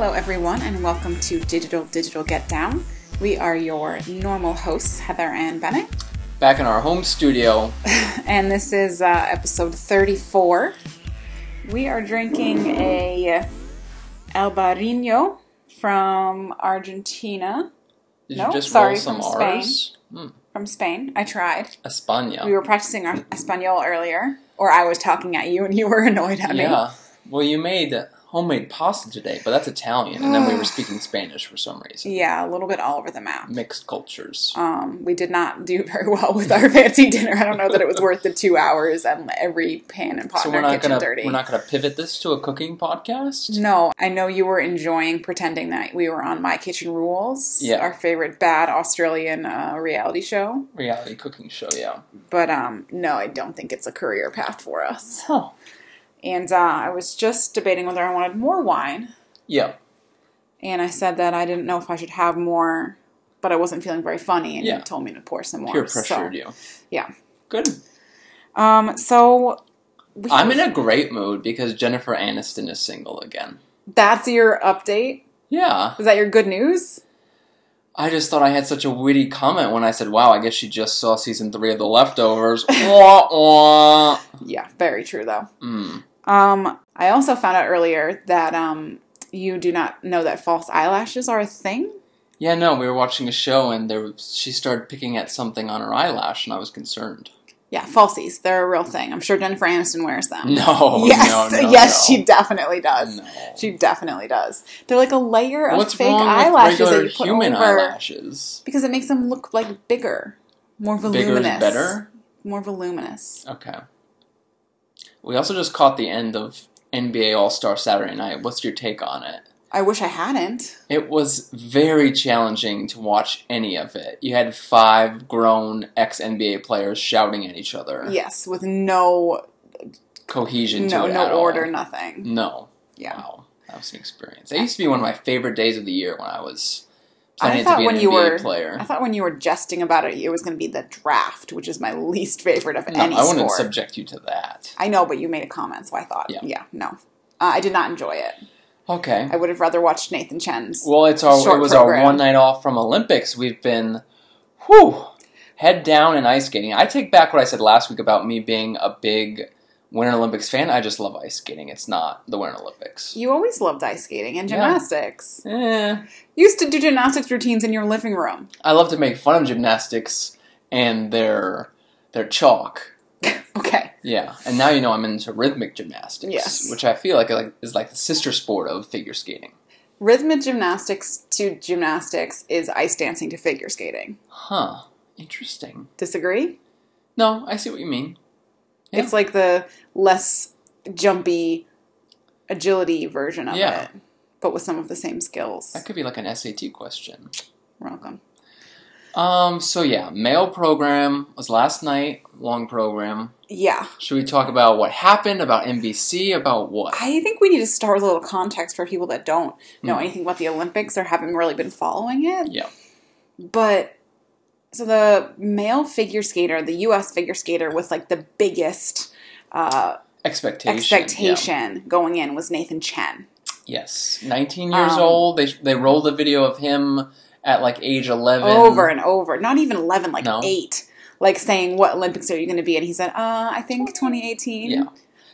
Hello, everyone, and welcome to Digital Digital Get Down. We are your normal hosts, Heather and Bennett, Back in our home studio. and this is uh, episode 34. We are drinking a Albarino from Argentina, Did No, you just sorry, roll some from Spain. R's? Hmm. from Spain. I tried. España. We were practicing our Espanol earlier, or I was talking at you and you were annoyed at me. yeah. Well, you made homemade pasta today, but that's Italian, and then we were speaking Spanish for some reason. Yeah, a little bit all over the map. Mixed cultures. Um, we did not do very well with our fancy dinner. I don't know that it was worth the two hours and every pan and pot so in we're our not kitchen gonna dirty. we're not gonna pivot this to a cooking podcast. No, I know you were enjoying pretending that we were on My Kitchen Rules, Yeah. our favorite bad Australian uh, reality show. Reality cooking show, yeah. But um, no, I don't think it's a career path for us. Huh. And uh, I was just debating whether I wanted more wine, Yeah. and I said that I didn't know if I should have more, but I wasn't feeling very funny, and Yeah. you told me to pour some more. Peer so- pressured you. Yeah. Good. Um. So I'm in a great mood because Jennifer Aniston is single again. That's your update. Yeah. Is that your good news? I just thought I had such a witty comment when I said, "Wow, I guess she just saw season three of The Leftovers." wah, wah. Yeah, very true though. Mm. Um, I also found out earlier that um, you do not know that false eyelashes are a thing. Yeah, no, we were watching a show and there was, she started picking at something on her eyelash, and I was concerned. Yeah, falsies. They're a real thing. I'm sure Jennifer Aniston wears them. No, yes, no, no, yes, no. she definitely does. She definitely does. They're like a layer of What's fake wrong eyelashes with that you put human over eyelashes? because it makes them look like bigger, more Bigger voluminous. is better. More voluminous. Okay. We also just caught the end of NBA All Star Saturday Night. What's your take on it? I wish I hadn't. It was very challenging to watch any of it. You had five grown ex NBA players shouting at each other. Yes, with no Cohesion no to it no order, all. nothing. No. Yeah. Wow. That was an experience. It used to be one of my favorite days of the year when I was I thought when you were player. I thought when you were jesting about it, it was going to be the draft, which is my least favorite of no, any I wouldn't sport. subject you to that. I know, but you made a comment, so I thought, Yeah. yeah, no, uh, I did not enjoy it. Okay. I would have rather watched Nathan Chen's. Well, it's our it was program. our one night off from Olympics. We've been, whew, head down in ice skating. I take back what I said last week about me being a big Winter Olympics fan. I just love ice skating. It's not the Winter Olympics. you always loved ice skating and Yeah. gymnastics. Eh, You used to do gymnastics routines in your living room. I love to make fun of gymnastics and their their chalk. okay, Yeah, and now you know I'm into rhythmic gymnastics, Yes. which I feel like- is like the sister sport of figure skating. rhythmic gymnastics to gymnastics is ice dancing to figure skating. Huh? Interesting. Disagree? No, I see what you mean. Yeah. It's like the less jumpy agility version of Yeah. it, but with some of the same skills. That could be like an SAT question. Welcome. Um. So yeah, male program was last night. Long program. Yeah. Should we talk about what happened? About NBC? About what? I think we need to start with a little context for people that don't know Hmm. anything about the Olympics or haven't really been following it. Yeah. But so the male figure skater, the US figure skater with like the biggest uh, Expectation. expectation going in was Nathan Chen. Yes. 19 years Um, old. They they rolled a video of him at like age 11. Over and over. Not even 11, like No. 8. Like saying, What Olympics are you going to be? And he said, uh, I think 2018. Yeah.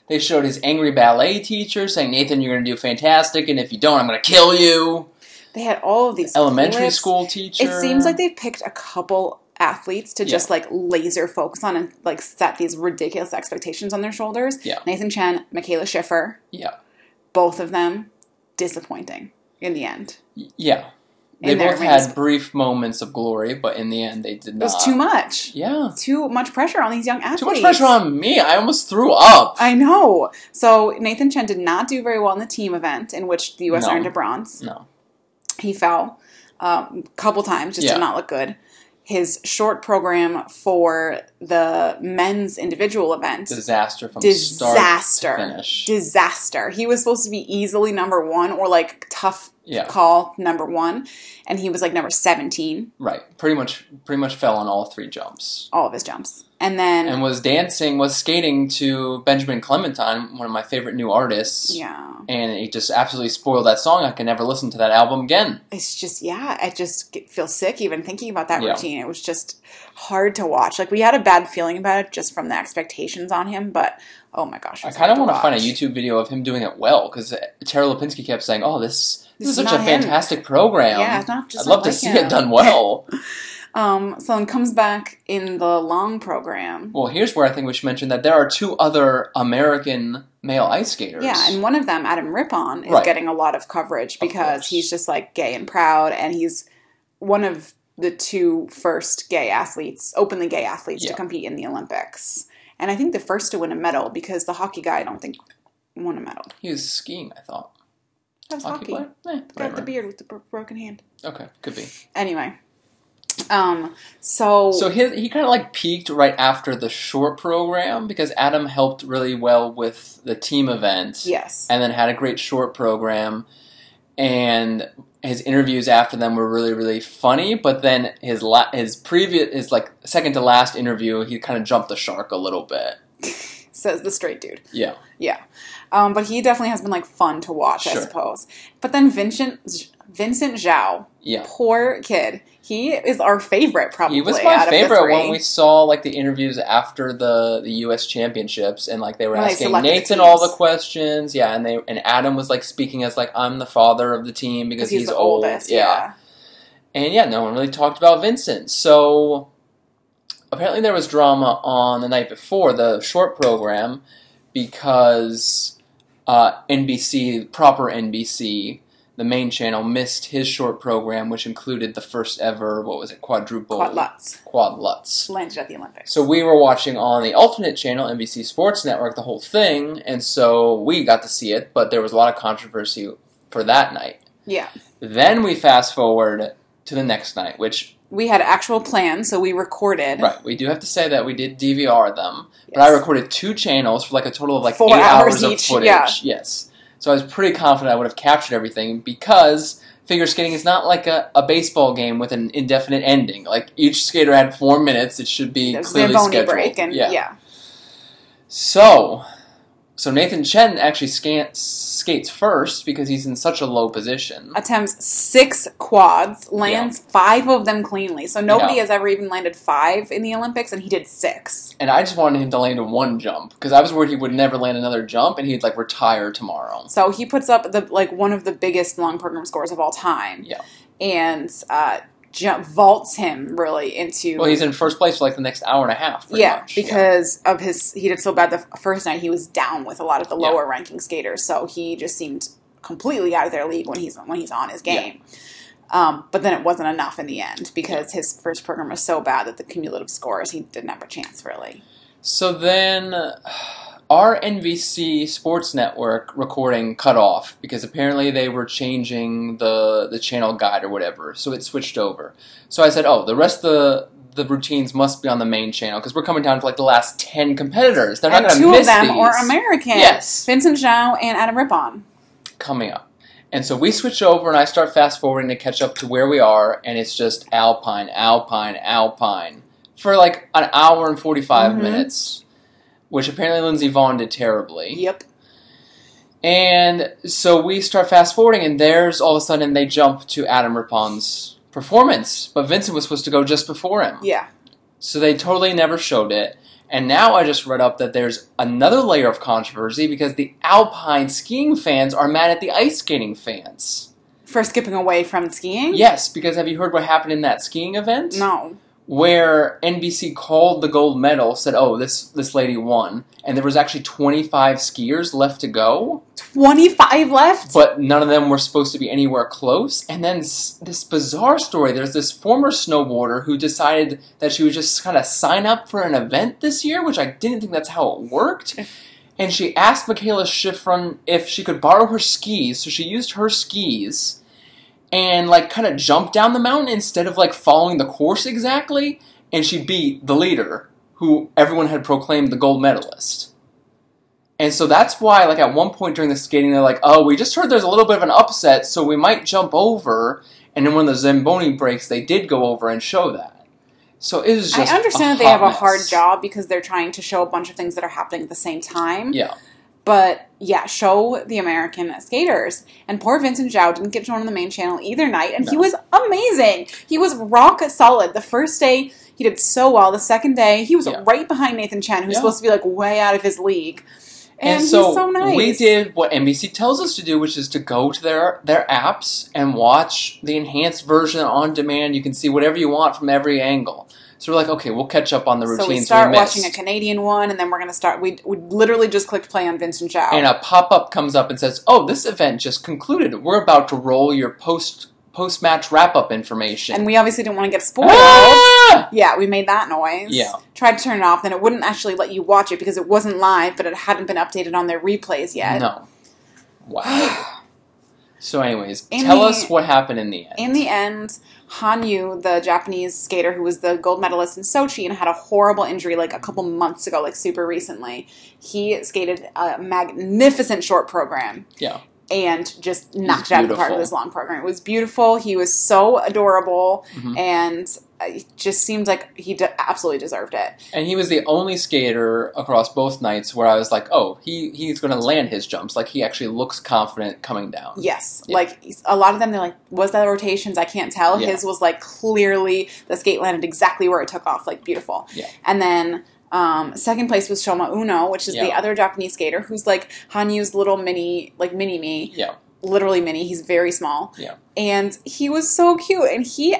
They showed his angry ballet teacher saying, Nathan, you're going to do fantastic, and if you don't, I'm going to kill you. They had all of these Elementary clips. school teacher. It seems like they picked a couple athletes to Yeah. just like laser focus on and like set these ridiculous expectations on their shoulders. Yeah. Nathan Chen, Mikaela Shiffrin, Yeah. both of them disappointing in the end. Yeah. They both rings. had brief moments of glory, but in the end, they did not. It was too much. Yeah. Too much pressure on these young athletes. Too much pressure on me. I almost threw up. I know. So Nathan Chen did not do very well in the team event in which the U.S. No. earned a bronze. No. He fell um, a couple times, just Yeah. did not look good. His short program for the men's individual event Disaster from disaster start to finish. disaster he was supposed to be easily number one or like tough Yeah. call number one and he was like number 17 right. Pretty much pretty much fell on all three jumps. all of his jumps and then and was dancing, was skating to Benjamin Clementine, one of my favorite new artists. yeah, And it just absolutely spoiled that song. I can never listen to that album again. it's just yeah, I just get, feel sick even thinking about that Yeah. routine. It was just hard to watch. Like we had a bad feeling about it just from the expectations on him, but oh my gosh, I kind of want to find a. YouTube video of him doing it well because Tara Lipinski kept saying, "Oh, this this, This is is such a him." fantastic program. Yeah, it's not just I'd love to see him. it done well." Um, so then comes back in the long program. well, here's where I think we should mention that there are two other American male ice skaters. Yeah, and one of them, Adam Rippon, is Right. getting a lot of coverage because course. he's just like gay and proud, and he's one of the two first gay athletes, openly gay athletes, to compete in the Olympics. And I think the first to win a medal because the hockey guy, I don't think, won a medal. he was skiing. I thought That was hockey, hockey. Eh, Got the beard with the broken hand. Okay, could be. Anyway, um, so So he he kind of like peaked right after the short program because Adam helped really well with the team event. yes, and then had a great short program and his interviews after them were really really funny but then his la- his previous his like second to last interview he kind of jumped the shark a little bit says the straight dude. yeah Yeah. Um, but he definitely has been like fun to watch, I suppose. But then Vincent Vincent Zhou, yeah poor kid, he is our favorite probably. he was my favorite when we saw like the interviews after the the U.S. championships and like they were When they asking the Nathan all the questions yeah and they and Adam was like speaking as like I'm the father of the team because he's, he's, the old oldest. yeah Yeah. And yeah, no one really talked about Vincent. So apparently there was drama on the night before the short program because uh, NBC, proper NBC, the main channel, missed his short program, which included the first ever, what was it, quadruple Quad Lutz quad Lutz. landed at the Olympics. So we were watching on the alternate channel, NBC Sports Network, the whole thing, and so we got to see it, but there was a lot of controversy for that night. yeah, Then we fast forward to the next night, which we had actual plans, so we recorded Right. We do have to say that we did DVR them, but I recorded two channels for like a total of like Four eight hours hours, of each, footage. yeah. Yes. So I was pretty confident I would have captured everything because figure skating is not like a, a baseball game with an indefinite ending. Like each skater had four minutes. It should be There's clearly scheduled. break, and yeah. So, so Nathan Chen actually skates first because he's in such a low position. attempts six quads, lands five of them cleanly. So nobody Yeah. has ever even landed five in the Olympics, and he did six. And I just wanted him to land one jump because I was worried he would never land another jump and he'd like retire tomorrow. So he puts up the like one of the biggest long program scores of all time. Yeah. and uh, jump, vaults him really into. Well, he's in first place for like the next hour and a half. yeah, much. because of his he did so bad the first night. He was down with a lot of the Yeah. lower ranking skaters, so he just seemed completely out of their league when he's when he's on his Yeah. game. Um, but then it wasn't enough in the end because his first program was so bad that the cumulative scores he didn't have a chance really. So then, uh, our NBC Sports Network recording cut off because apparently they were changing the the channel guide or whatever. So it switched over. So I said, "Oh, the rest of the." The routines must be on the main channel because we're coming down to like the last ten competitors. They're not going to two miss of them these. are American. Yes. Vincent Zhou and Adam Rippon. coming up. And so we switch over and I start fast forwarding to catch up to where we are, and it's just Alpine, Alpine, Alpine for like an hour and 45 Mhm. minutes, which apparently Lindsey Vonn did terribly. Yep. And so we start fast forwarding, and there's all of a sudden they jump to Adam Rippon's performance, but Vincent was supposed to go just before him. Yeah. So they totally never showed it. And now I just read up that there's another layer of controversy because the alpine skiing fans are mad at the ice skating fans. For skipping away from skiing. Yes, because have you heard what happened in that skiing event? No. Where NBC called the gold medal, said, "Oh, this this lady won," and there was actually 25 skiers left to go, Twenty five left. but none of them were supposed to be anywhere close. And then s- this bizarre story: there's this former snowboarder who decided that she would just kind of sign up for an event this year, which I didn't think that's how it worked. And she asked Mikaela Shiffrin if she could borrow her skis, so she used her skis and like kind of jumped down the mountain instead of like following the course exactly. And she beat the leader, who everyone had proclaimed the gold medalist. And so that's why, like at one point during the skating, they're like, "Oh, we just heard there's a little bit of an upset, so we might jump over." And then when the Zamboni breaks, they did go over and show that. So it is just. I understand that they have hot a hard job because they're trying to show a bunch of things that are happening at the same time. Yeah. But yeah, show the American skaters. And poor Vincent Zhou didn't get shown on the main channel either night, and he was amazing. He was rock solid. The first day he did so well. The second day he was Yeah. right behind Nathan Chen, who's Yeah. supposed to be like way out of his league. And, And, so, so nice. we did what NBC tells us to do, which is to go to their their apps and watch the enhanced version on demand. You can see whatever you want from every angle. So we're like, okay, we'll catch up on the routines So we start missed. watching a Canadian one, and then we're gonna start. We, we literally just clicked play on Vincent Zhou. and a pop up comes up and says, "Oh, this event just concluded. We're about to roll your post post match wrap up information." and we obviously didn't want to get spoiled. Ah! Yeah, we made that noise. Yeah. Tried to turn it off, then it wouldn't actually let you watch it because it wasn't live, but it hadn't been updated on their replays yet. No. Wow. so, anyways, In tell the- us what happened in the end. In the end, Hanyu, the Japanese skater who was the gold medalist in Sochi and had a horrible injury like a couple months ago, like super recently, he skated a magnificent short program. Yeah. And just knocked it out of the park with his long program. It was beautiful. He was so adorable, Mhm. and it just seemed like he de- absolutely deserved it. And he was the only skater across both nights where I was like, oh, he, he's going to land his jumps. Like, he actually looks confident coming down. Yes, Yeah. like a lot of them, they're like, was that rotations? I can't tell. Yeah. His was like clearly the skate landed exactly where it took off, like beautiful. Yeah. And then um, second place was Shoma Uno, which is the other Japanese skater who's like Hanyu's little mini, like mini me, Yeah. literally mini. He's very small. Yeah. And he was so cute, and he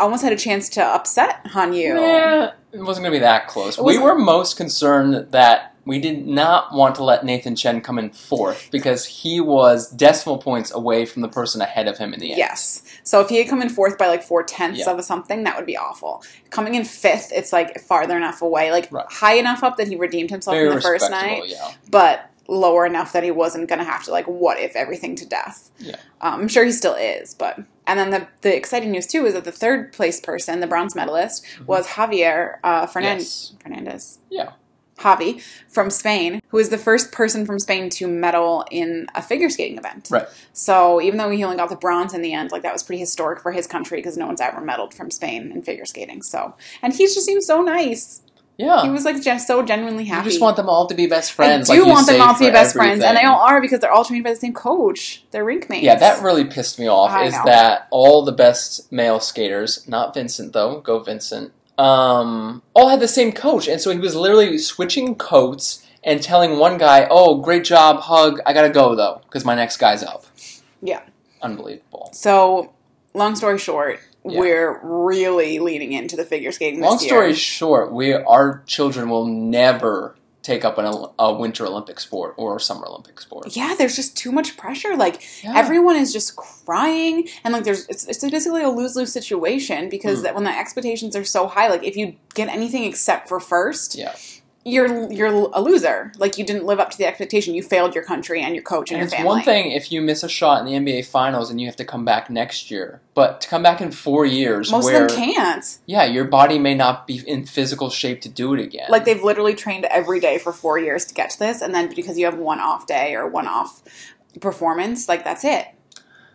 almost had a chance to upset Hanyu. Yeah, it wasn't going to be that close. We were most concerned that we did not want to let Nathan Chen come in fourth because he was decimal points away from the person ahead of him in the end. Yes. So if he had come in fourth by like four tenths Yeah. of a something, that would be awful. Coming in fifth, it's like farther enough away, like Right. high enough up that he redeemed himself Very in the first night, yeah. but lower enough that he wasn't going to have to like what if everything to death. Yeah. Um, I'm sure he still is, but and then the the exciting news too is that the third place person, the bronze medalist, was Javier uh, Mm-hmm. Yes. Fernandez. Yeah. Javi from Spain, who is the first person from Spain to medal in a figure skating event. Right. So even though he only got the bronze in the end, like that was pretty historic for his country because no one's ever medaled from Spain in figure skating. So and he just seemed so nice. Yeah. He was like just so genuinely happy. you just want them all to be best friends. I do like want them all to be best friends, and they all are because they're all trained by the same coach. They're rink mates. Yeah, that really pissed me off. I is know. that all the best male skaters, not Vincent though, go Vincent, um, all had the same coach, and so he was literally switching coats and telling one guy, "Oh, great job, hug. I gotta go though, because my next guy's up." Yeah. unbelievable. So, long story short, Yeah. we're really leaning into the figure skating. Long story year. short, we our children will never take up an, a winter Olympic sport or a summer Olympic sport. Yeah, there's just too much pressure. Like Yeah. everyone is just crying, and like there's it's, it's basically a lose lose situation because Mm. that when the expectations are so high, like if you get anything except for first, Yeah. You're you're a loser. Like you didn't live up to the expectation. You failed your country and your coach and, And your it's family. one thing if you miss a shot in the NBA Finals and you have to come back next year, but to come back in four years, Most where of them can't. yeah, your body may not be in physical shape to do it again. Like they've literally trained every day for four years to get to this, and then because you have one off day or one off performance, like that's it.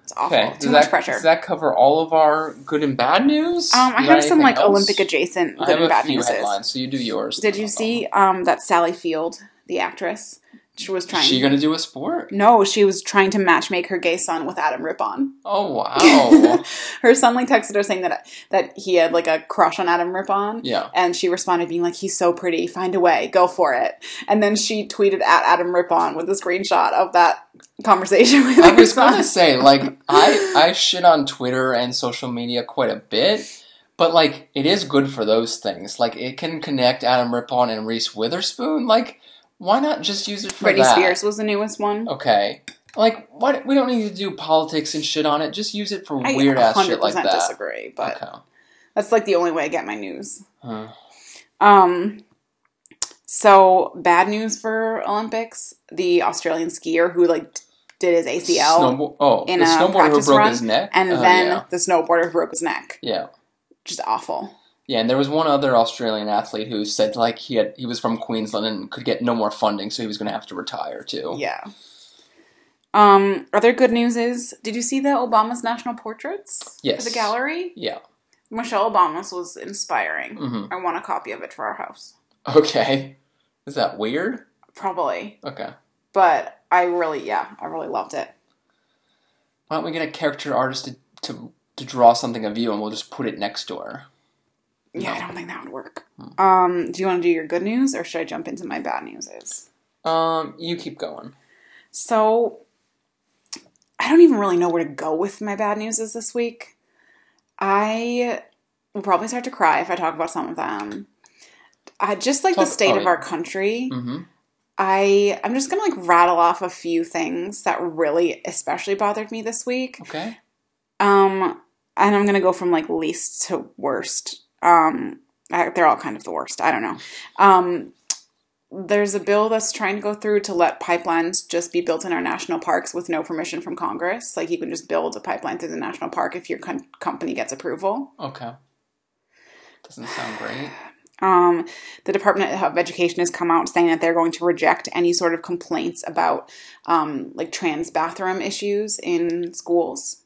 It's awful. okay, Too does much that, pressure. Does that cover all of our good and bad news? um, I have some like else? Olympic adjacent I good have and a bad few news. headlines, so you do yours. Did you see um, that Sally Field, the actress, she was trying. Is she gonna do a sport? no, she was trying to matchmake her gay son with Adam Rippon. Oh wow! her son like texted her saying that that he had like a crush on Adam Rippon. yeah. And she responded being like, he's so pretty, find a way, go for it. And then she tweeted at Adam Rippon with a screenshot of that conversation with I was son. gonna say, like, I I shit on Twitter and social media quite a bit, but like, it is good for those things. Like, it can connect Adam Rippon and Reese Witherspoon. Like, why not just use it for Britney that? Spears was the newest one. Okay. Like, what? We don't need to do politics and shit on it. Just use it for weird ass shit like that. disagree, but okay. that's like the only way I get my news. Huh. Um, so bad news for Olympics: the Australian skier who like did his ACL, Snowbo- oh, in the a snowboarder who broke run, his neck, and Oh, then yeah. the snowboarder broke his neck. yeah. Just awful. Yeah, and there was one other Australian athlete who said like he had he was from Queensland and could get no more funding, so he was going to have to retire too. Yeah. Um, other good news is, did you see the Obama's national portraits Yes. for the gallery? Yeah. Michelle Obama's was inspiring. hmm I want a copy of it for our house. Okay. Is that weird? Probably. Okay. But I really, yeah, I really loved it. Why don't we get a character artist to, to, to draw something of you and we'll just put it next door? Yeah, No. I don't think that would work. Hmm. Um, do you want to do your good news or should I jump into my bad news? Is Um, you keep going. so I don't even really know where to go with my bad news is this week. I will probably start to cry if I talk about some of them. I just like the state oh, of yeah. our country. Mm-hmm. I I'm just gonna like rattle off a few things that really especially bothered me this week. Okay. Um, and I'm gonna go from like least to worst. Um, I, they're all kind of the worst. I don't know. Um, there's a bill that's trying to go through to let pipelines just be built in our national parks with no permission from Congress. Like you can just build a pipeline through the national park if your com- company gets approval. Okay. Doesn't sound great. Um, the Department of Education has come out saying that they're going to reject any sort of complaints about um, like trans bathroom issues in schools.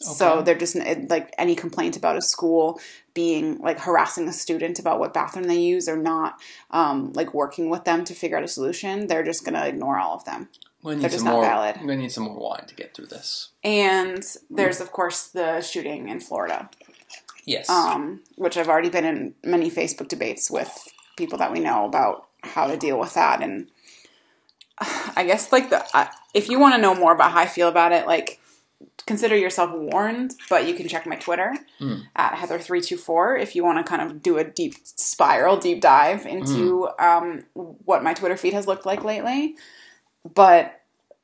So they're just like any complaint about a school being like harassing a student about what bathroom they use or not um, like working with them to figure out a solution. They're just gonna ignore all of them. We need They're some just not more. valid. We need some more wine to get through this. And there's of course the shooting in Florida. Yes. um, which I've already been in many Facebook debates with people that we know about how to deal with that. And I guess like the uh, if you want to know more about how I feel about it, like consider yourself warned. But you can check my Twitter Mm. at Heather three two four if you want to kind of do a deep spiral, deep dive into um, what my Twitter feed has looked like lately. But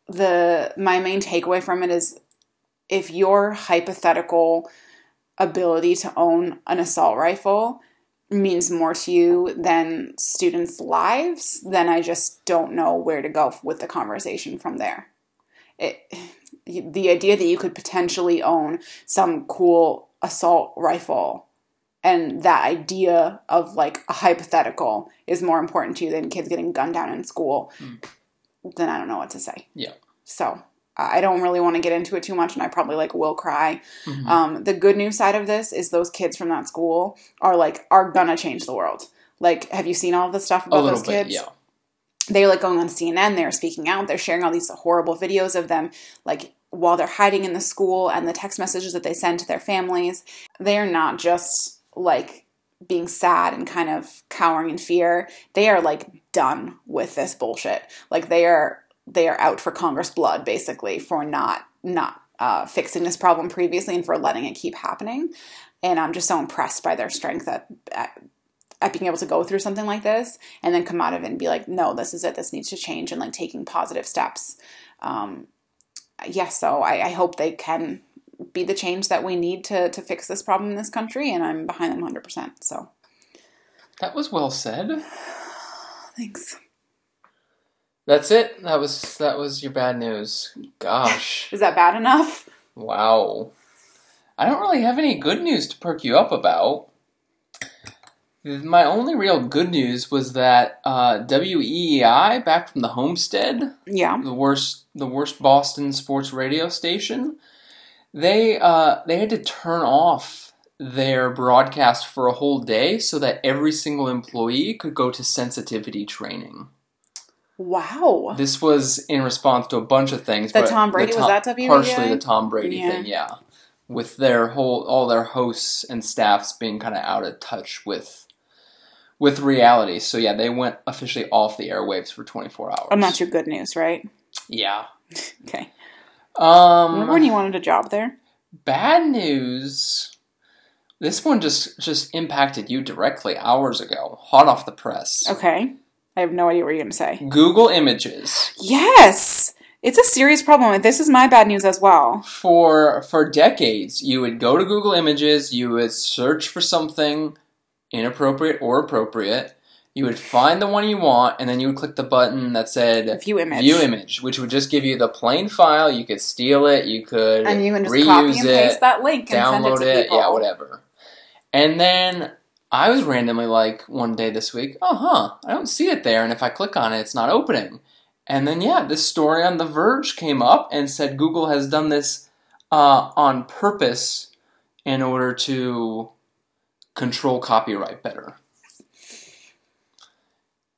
the my main takeaway from it is if your hypothetical ability to own an assault rifle means more to you than students' lives, then I just don't know where to go with the conversation from there. It, the idea that you could potentially own some cool assault rifle and that idea of like a hypothetical is more important to you than kids getting gunned down in school, hmm. then I don't know what to say. Yeah. So I don't really want to get into it too much, and I probably like will cry. Mhm. Um, the good news side of this is those kids from that school are like are gonna change the world. Like, have you seen all the stuff about those bit. kids? Yeah. They're like going on CNN. They're speaking out. They're sharing all these horrible videos of them, like while they're hiding in the school, and the text messages that they send to their families. They are not just like being sad and kind of cowering in fear. They are like done with this bullshit. Like they are they are out for Congress blood basically for not not uh, fixing this problem previously and for letting it keep happening. And I'm just so impressed by their strength at, at at being able to go through something like this and then come out of it and be like, no, this is it. This needs to change and like taking positive steps. Um, yeah, so I, I hope they can be the change that we need to to fix this problem in this country, and I'm behind them 100. percent So That was well said. thanks. That's it. That was that was your bad news. Gosh. Is that bad enough? Wow. I don't really have any good news to perk you up about. My only real good news was that uh, WEEI, back from the homestead, Yeah. the worst, the worst Boston sports radio station, they uh, they had to turn off their broadcast for a whole day so that every single employee could go to sensitivity training. Wow. This was in response to a bunch of things. The but Tom Brady- the was that WEEI? Partially the Tom Brady Yeah. thing, yeah. With their whole, all their hosts and staffs being kind of out of touch with with reality. So yeah, they went officially off the airwaves for 24 hours. I'm not your good news, right? Yeah. Okay. Um. Remember when you wanted a job there? bad news. This one just just impacted you directly hours ago, hot off the press. Okay. I have no idea what you're going to say. Google Images. Yes. It's a serious problem. This is my bad news as well. for for decades you would go to google images you would search for something inappropriate or appropriate you would find the one you want and then you would click the button that said View image. view image which would just give you the plain file you could steal it you could And you can just reuse copy and it paste that link and send it download to it, people. yeah whatever and then i was randomly like one day this week oh huh i don't see it there and if i click on it it's not opening and then yeah this story on the verge came up and said google has done this uh, on purpose in order to control copyright better.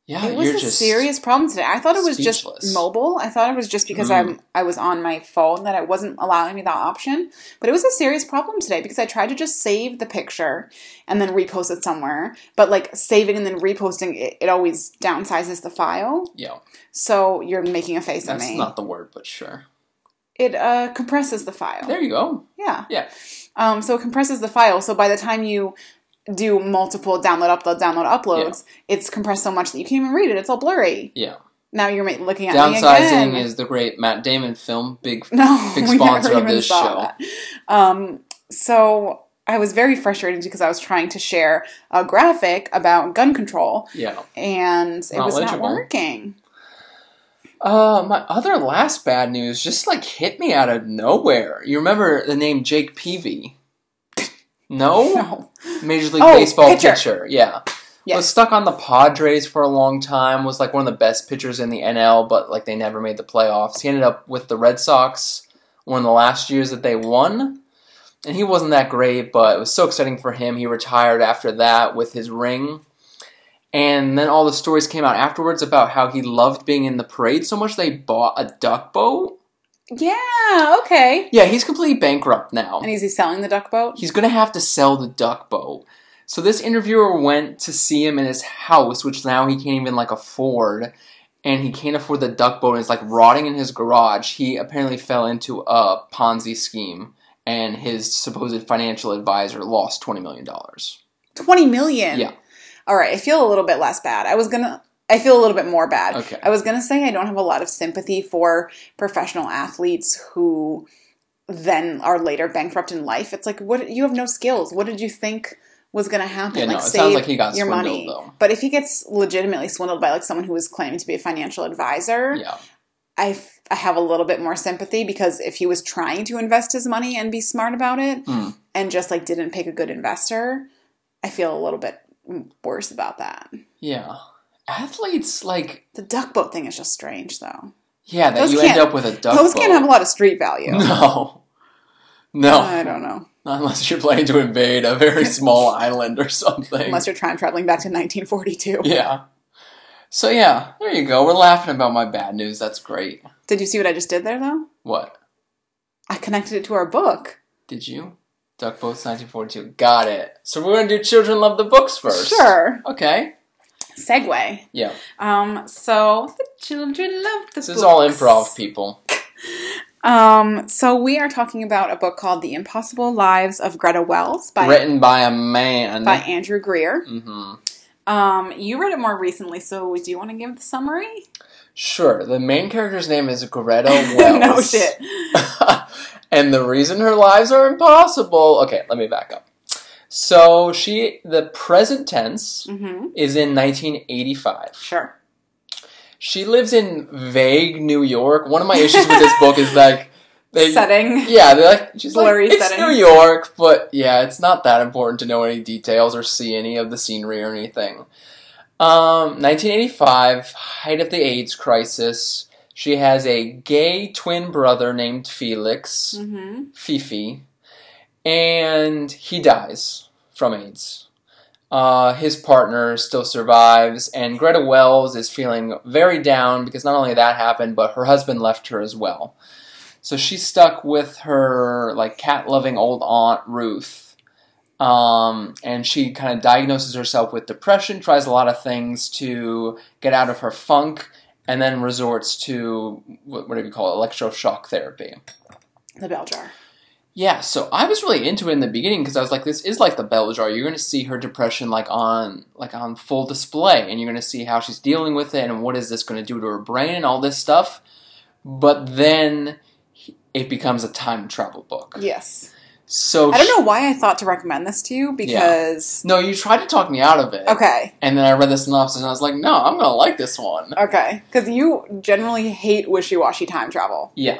Yeah, it was a serious problem today. I thought it was speechless. just mobile. I thought it was just because Mm. I'm I was on my phone that it wasn't allowing me that option. But it was a serious problem today because I tried to just save the picture and then repost it somewhere. But like saving and then reposting it, it always downsizes the file. Yeah, So you're making a face at me. that's not the word, but sure. it uh, compresses the file. There you go. Yeah. Yeah. Um, so it compresses the file. So by the time you do multiple download, upload, download, uploads, it's compressed so much that you can't even read it. It's all blurry. Yeah. Now you're looking at me Downsizing is the great Matt Damon film. Big no, big sponsor of this show. Um, so I was very frustrated because I was trying to share a graphic about gun control yeah. and it Not was not working. Uh, my other last bad news just like hit me out of nowhere. You remember the name Jake Peavy? No, No. Major League Oh, Baseball pitcher. pitcher. Yeah, Yes. was stuck on the Padres for a long time. Was like one of the best pitchers in the NL, but like they never made the playoffs. He ended up with the Red Sox one of the last years that they won, and he wasn't that great. But it was so exciting for him. He retired after that with his ring. And then all the stories came out afterwards about how he loved being in the parade so much they bought a duck boat. Yeah, okay. Yeah, he's completely bankrupt now. And is he selling the duck boat? He's gonna have to sell the duck boat. So this interviewer went to see him in his house, which now he can't even like afford, and he can't afford the duck boat. And it's like rotting in his garage. He apparently fell into a Ponzi scheme, and his supposed financial advisor lost twenty million dollars. 20 million. Yeah. All right, I feel a little bit less bad. I was going to I feel a little bit more bad. Okay. I was going to say I don't have a lot of sympathy for professional athletes who then are later bankrupt in life. It's like what you have no skills. What did you think was going to happen? Yeah, no, like it sounds like he got your swindled, money. though. But if he gets legitimately swindled by like someone who was claiming to be a financial advisor, Yeah, I, f- I have a little bit more sympathy because if he was trying to invest his money and be smart about it Mm. and just like didn't pick a good investor, I feel a little bit worse about that. yeah. Athletes like The duck boat thing is just strange though. yeah that Those you end up with a duck Those boat. can't have a lot of street value. no, no. I don't know. Not unless you're planning to invade a very small island or something. Unless you're time traveling back to 1942. yeah. So yeah, there you go. We're laughing about my bad news. That's great. Did you see what I just did there though? What I connected it to our book. did you? Duck Boats 1942. Got it. So we're gonna do Children Love the Books first. Sure. Okay. Segue. Yeah. Um, so the children love the This is all improv, people. Um, so we are talking about a book called The Impossible Lives of Greta Wells by Written by a man. by Andrew Greer. hmm Um, you read it more recently, so do you want to give the summary? Sure. The main character's name is Greta Wells. no shit. and the reason her lives are impossible. Okay, let me back up. So she, the present tense, Mm-hmm. is in 1985. Sure. She lives in vague New York. One of my issues with this book is like they, Setting. yeah, they're like she's Blurry like it's. New York, but yeah, it's not that important to know any details or see any of the scenery or anything. Um, 1985, height of the AIDS crisis. She has a gay twin brother named Felix. Mm-hmm. Fifi, and he dies from AIDS. Uh, his partner still survives, and Greta Wells is feeling very down because not only that happened, but her husband left her as well. So she's stuck with her like cat-loving old aunt Ruth, um, and she kind of diagnoses herself with depression, tries a lot of things to get out of her funk, and then resorts to what, what do you call it, electroshock therapy. The bell jar. Yeah, so I was really into it in the beginning because I was like, this is like the bell jar. You're going to see her depression like on like on full display, and you're going to see how she's dealing with it, and what is this going to do to her brain, and all this stuff. But then it becomes a time travel book. Yes. So I don't know why I thought to recommend this to you because No, you tried to talk me out of it. okay, And then I read the synopsis, and I was like, no, I'm going to like this one. okay, because you generally hate wishy-washy time travel, Yeah.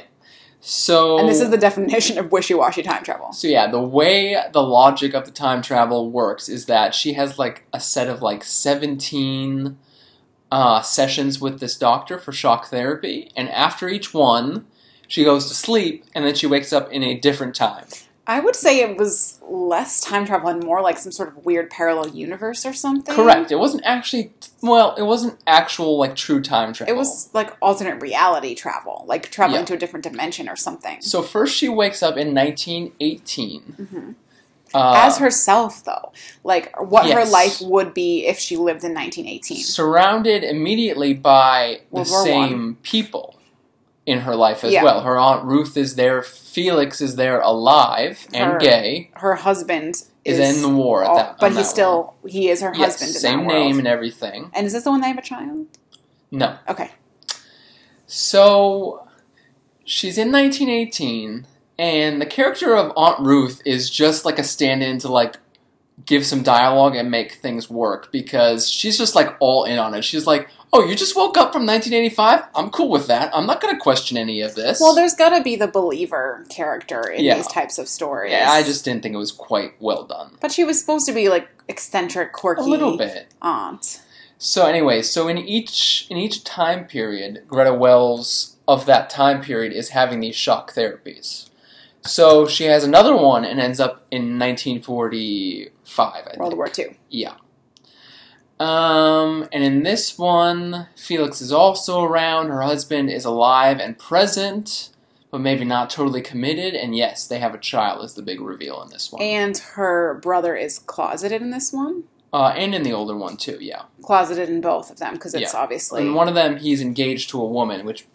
So and this is the definition of wishy-washy time travel. So yeah, the way the logic of the time travel works is that she has like a set of like seventeen uh, sessions with this doctor for shock therapy, and after each one, she goes to sleep, and then she wakes up in a different time. I would say it was less time travel and more like some sort of weird parallel universe or something. Correct. It wasn't actually well, it wasn't actual like true time travel. It was like alternate reality travel, like traveling Yeah. to a different dimension or something. So first she wakes up in 1918. hmm Uh, As herself, though, like what her life would be if she lived in 1918. surrounded immediately by the War same people in her life as Yeah. well. Her aunt Ruth is there, Felix is there alive and Her gay, Her husband is, is, in the war at that but on he that still he is her. Yes, husband. same that world. name and everything. And is this the one they have a child? No. Okay. So she's in 1918 and the character of Aunt Ruth is just like a stand-in to like give some dialogue and make things work because she's just like all in on it. She's like, "Oh, you just woke up from 1985? I'm cool with that. I'm not going to question any of this." Well, there's got to be the believer character in Yeah. these types of stories. yeah, I just didn't think it was quite well done. But she was supposed to be like eccentric, quirky, A little bit. aunt. So anyway, so in each in each time period, Greta Wells of that time period is having these shock therapies. So she has another one and ends up in 1945. I think. World War II. Yeah. Um, and in this one, Felix is also around. Her husband is alive and present, but maybe not totally committed. And yes, they have a child. Is the big reveal in this one, And her brother is closeted in this one. uh, and in the older one too. Yeah. Closeted in both of them because it's Yeah. obviously In one of them, he's engaged to a woman, which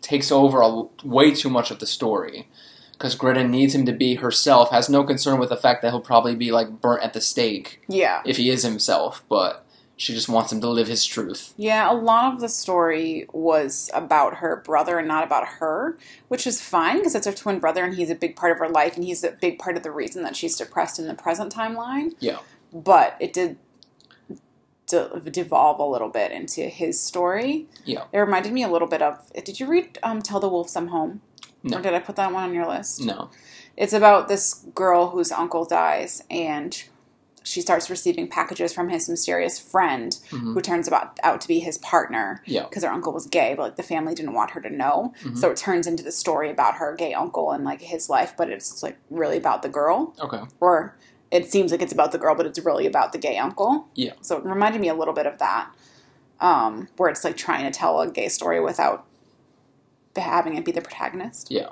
takes over a, way too much of the story. Because Greta needs him to be herself, has no concern with the fact that he'll probably be like burnt at the stake yeah. if he is himself, but she just wants him to live his truth. Yeah, a lot of the story was about her brother and not about her, which is fine because it's her twin brother and he's a big part of her life and he's a big part of the reason that she's depressed in the present timeline. Yeah. But it did de- devolve a little bit into his story. Yeah. It reminded me a little bit of. Did you read um, Tell the Wolves I'm Home? No. Or did I put that one on your list? No. It's about this girl whose uncle dies and she starts receiving packages from his mysterious friend Mhm. who turns about out to be his partner Yeah. because her uncle was gay, but like the family didn't want her to know. Mhm. So it turns into the story about her gay uncle and like his life, but it's like really about the girl, Okay. or it seems like it's about the girl, but it's really about the gay uncle. Yeah. So it reminded me a little bit of that, um, where it's like trying to tell a gay story without having it be the protagonist. Yeah.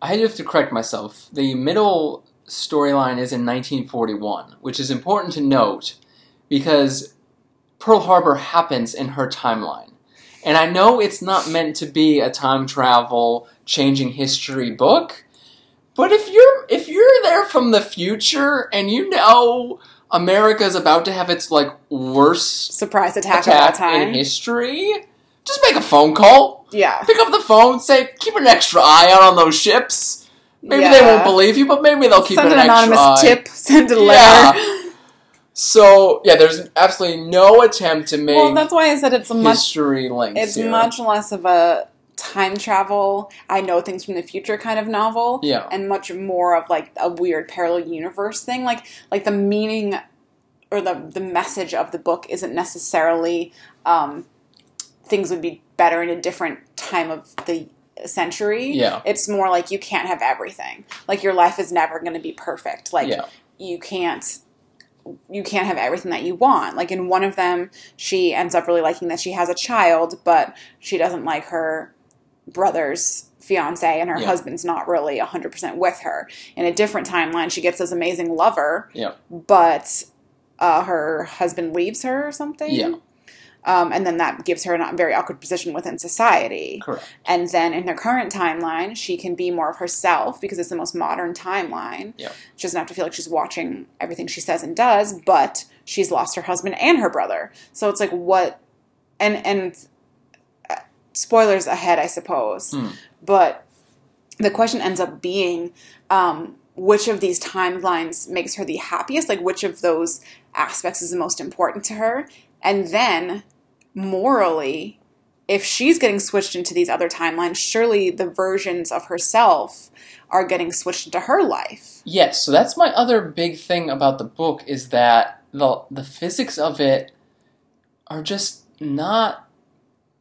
I have to correct myself. The middle storyline is in 1941, which is important to note because Pearl Harbor happens in her timeline. And I know it's not meant to be a time travel changing history book, but if you're if you're there from the future and you know America's about to have its like worst Surprise attack, of all time. in history, just make a phone call. yeah. Pick up the phone, say, keep an extra eye out on those ships. Maybe they won't believe you, but maybe they'll keep Send an, an anonymous tip. Send a Yeah. letter. So yeah, there's absolutely no attempt to make Well, that's why I said it's a much history links. it's here. much less of a time travel i know things from the future kind of novel Yeah. and much more of like a weird parallel universe thing like like the meaning or the the message of the book isn't necessarily um things would be better in a different time of the century Yeah. it's more like you can't have everything like your life is never going to be perfect like Yeah. you can't you can't have everything that you want. Like in one of them, she ends up really liking that she has a child, but she doesn't like her brother's fiance and her Yeah. husband's not really 100% with her. In a different timeline, she gets this amazing lover, Yeah. but uh, her husband leaves her or something. Yeah. Um, and then that gives her a very awkward position within society. Correct. And then in her current timeline, she can be more of herself because it's the most modern timeline. Yeah. She doesn't have to feel like she's watching everything she says and does, but she's lost her husband and her brother. So it's like what and and uh, spoilers ahead, I suppose. Hmm. But the question ends up being um, which of these timelines makes her the happiest? Like which of those aspects is the most important to her? And then morally, if she's getting switched into these other timelines, surely the versions of herself are getting switched into her life. Yes, so that's my other big thing about the book is that the the physics of it are just not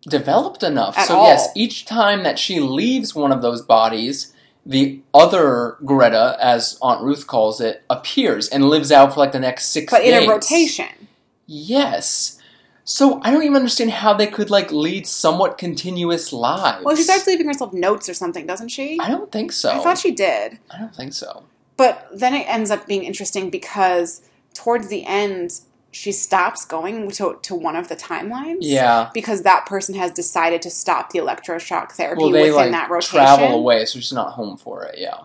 developed enough. At so all. yes, each time that she leaves one of those bodies, the other Greta, as Aunt Ruth calls it, appears and lives out for like the next six But days. in a rotation. Yes. So I don't even understand how they could like lead somewhat continuous lives. Well, she starts leaving herself notes or something, doesn't she? I don't think so. I thought she did. I don't think so. But then it ends up being interesting because towards the end, she stops going to, to one of the timelines. Yeah. Because that person has decided to stop the electroshock therapy Well, they within like that rotation. travel away, so she's not home for it. Yeah.